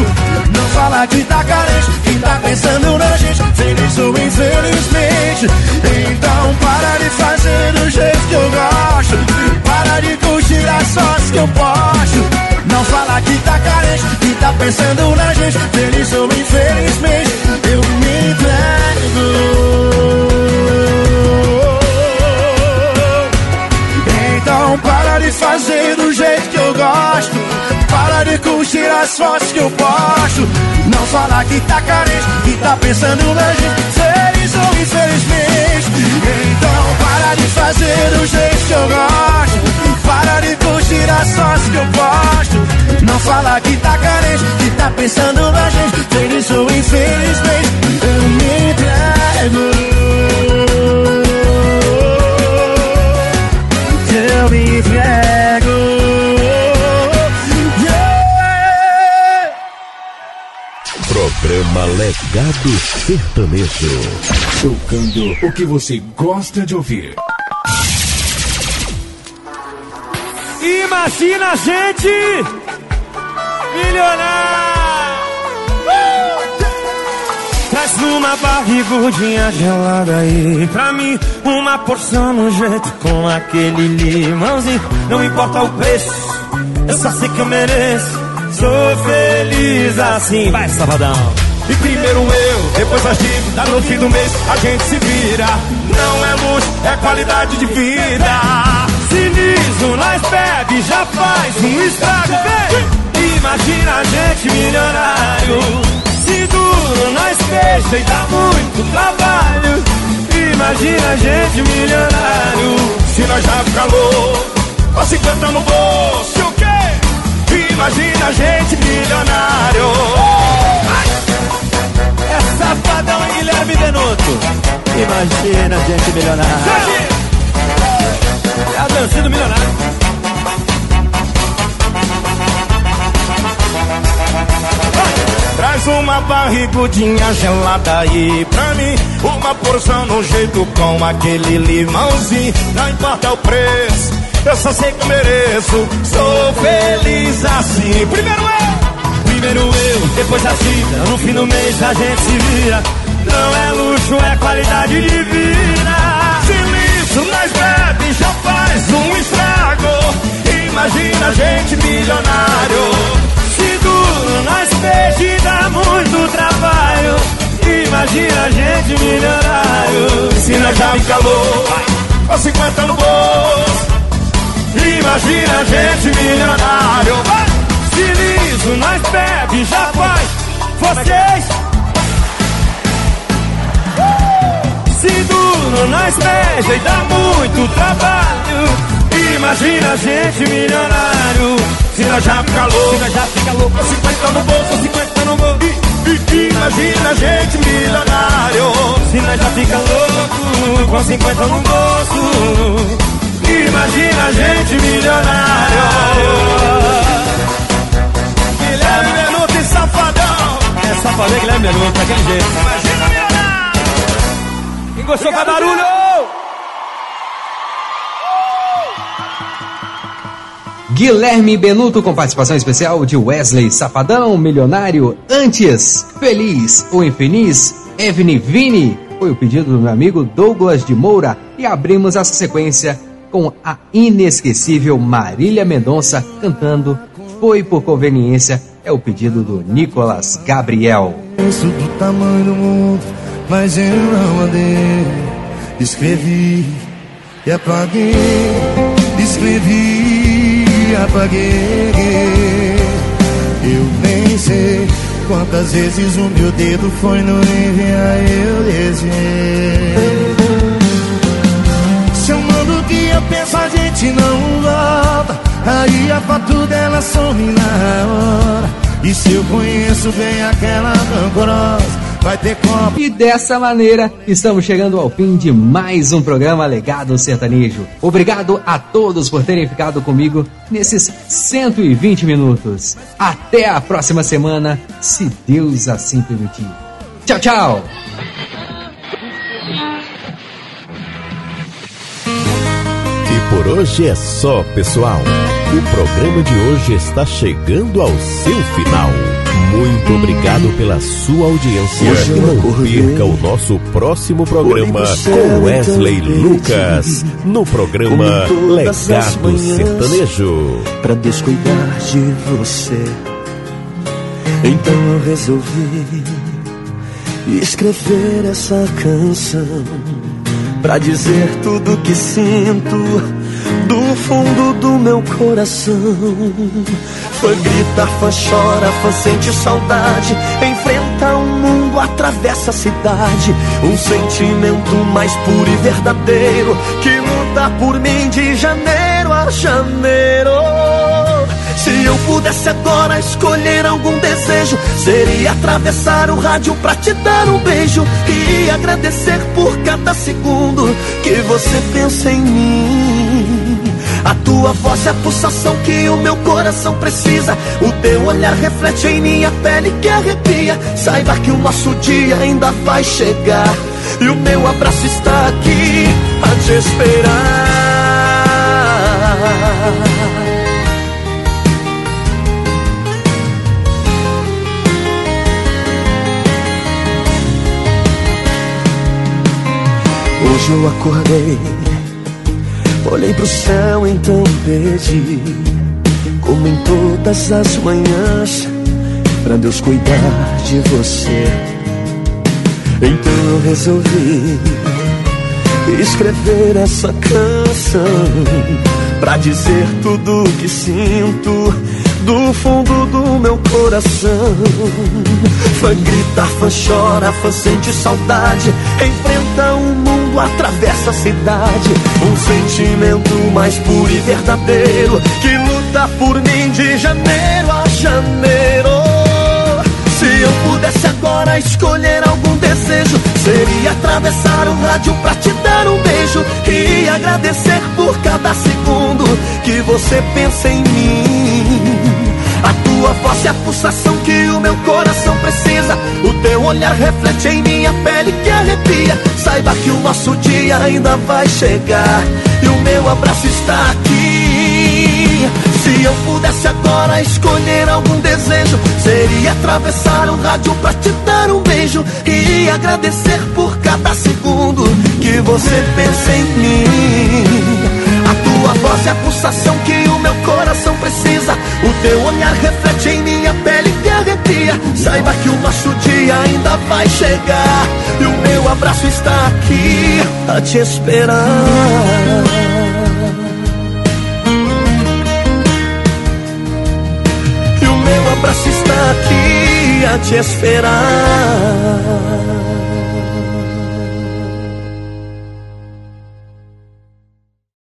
Não fala que tá carente, que tá pensando na gente, feliz ou infelizmente. Então para de fazer do jeito que eu gosto, para de curtir as fotos que eu posto. Não fala que tá carente, que tá pensando na gente, feliz ou infelizmente. Eu me entrego. Então para de fazer do jeito que eu gosto. Para de curtir as fotos que eu posto. Não fala que tá carente, que tá pensando na gente, feliz ou infelizmente. Então para de fazer do jeito que eu gosto. Para de curtir as fotos que eu posto. Que tá carente, que tá pensando na gente, feliz ou infelizmente. Eu me entrego. eu me entrego. Programa Legado Sertanejo. Tocando o que você gosta de ouvir. Imagina a gente milionário. Traz uma barrigudinha gelada aí pra mim Uma porção no jeito com aquele limãozinho. Não importa o preço, eu só sei que eu mereço. Sou feliz assim, vai sabadão E primeiro eu, depois a dívidas No fim do mês a gente se vira. Não é luxo, é qualidade de vida. Sinistro, nós bebe, já faz um estrago, vem Imagina a gente milionário Se duro, nós peixe e dá muito trabalho. Imagina a gente milionário. Se nós já ficar louco, com 50 no bolso, o quê? Imagina a gente milionário. É safadão Guilherme Benuto. Imagina a gente milionário. É a dancinha do milionário. Traz uma barrigudinha gelada aí pra mim. Uma porção no jeito com aquele limãozinho. Não importa o preço, eu só sei que eu mereço. Sou feliz assim. Primeiro eu, primeiro eu, depois a vida No fim do mês a gente se vira. Não é luxo, é qualidade de vida. Se liso, nós bebe, já faz um estrago. Imagina a gente milionário duro, nós peixe dá muito trabalho. Imagina a gente milionário. Se nós já fica louco, com 50 no bolso. Imagina a gente milionário. Se liso, nós bebe, já faz. Vocês. Se duro, nós beija e dá muito trabalho. Imagina a gente milionário Se nós já fica louco, já fica louco 50 no bolso, 50 no bolso. Imagina a gente milionário. Se nós já fica louco Com 50 no bolso. Imagina a gente milionário. Guilherme Benuto e Safadão. É Safadão Guilherme Benuto, daquele jeito. Imagina milionário. Quem gostou faz barulho! Guilherme Benuto com participação especial de Wesley Safadão, Milionário, Antes, Feliz ou Infeliz, Evne Vini, foi o pedido do meu amigo Douglas de Moura. E abrimos essa sequência com a inesquecível Marília Mendonça cantando Foi por Conveniência, é o pedido do Nicolas Gabriel. Penso do tamanho do mundo, mas eu não andei. Escrevi e apaguei, escrevi apaguei. Eu nem sei quantas vezes o meu dedo foi no enviar, eu eu mando o que eu penso, a gente não volta. Aí a foto dela some na hora. E se eu conheço bem aquela rancorosa vai ter. E dessa maneira, estamos chegando ao fim de mais um programa Legado Sertanejo. Obrigado a todos por terem ficado comigo nesses 120 minutos. Até a próxima semana, se Deus assim permitir. Tchau, tchau! Por hoje é só, pessoal. O programa de hoje está chegando ao seu final. Muito obrigado pela sua audiência. E não perca o nosso próximo programa com Wesley Lucas no programa Legado Sertanejo. Pra descuidar de você, então eu resolvi escrever essa canção. Pra dizer tudo que sinto do fundo do meu coração. Fã grita, fã chora, fã sente saudade. Enfrenta o mundo, atravessa a cidade. Um sentimento mais puro e verdadeiro que luta por mim de janeiro a janeiro. Se eu pudesse agora escolher algum desejo, seria atravessar o rádio pra te dar um beijo e agradecer por cada segundo que você pensa em mim. A tua voz é a pulsação que o meu coração precisa. O teu olhar reflete em minha pele que arrepia. Saiba que o nosso dia ainda vai chegar. E o meu abraço está aqui a te esperar. Hoje eu acordei, olhei pro céu, então pedi, como em todas as manhãs, pra Deus cuidar de você. Então eu resolvi escrever essa canção pra dizer tudo que sinto do fundo do meu coração. Fã grita, fã chora, fã sente saudade. Enfrenta o mundo, atravessa a cidade. Um sentimento mais puro e verdadeiro que luta por mim de janeiro a janeiro. Se eu pudesse agora escolher algum desejo, seria atravessar o rádio pra te dar um beijo e agradecer por cada segundo que você pensa em mim. Tua voz é a pulsação que o meu coração precisa. O teu olhar reflete em minha pele que arrepia. Saiba que o nosso dia ainda vai chegar e o meu abraço está aqui. Se eu pudesse agora escolher algum desejo, seria atravessar o rádio pra te dar um beijo e agradecer por cada segundo que você pensa em mim. Tua voz é a pulsação que o meu coração precisa. O teu olhar reflete em minha pele que arrepia. Saiba que o nosso dia ainda vai chegar. E o meu abraço está aqui a te esperar. E o meu abraço está aqui a te esperar.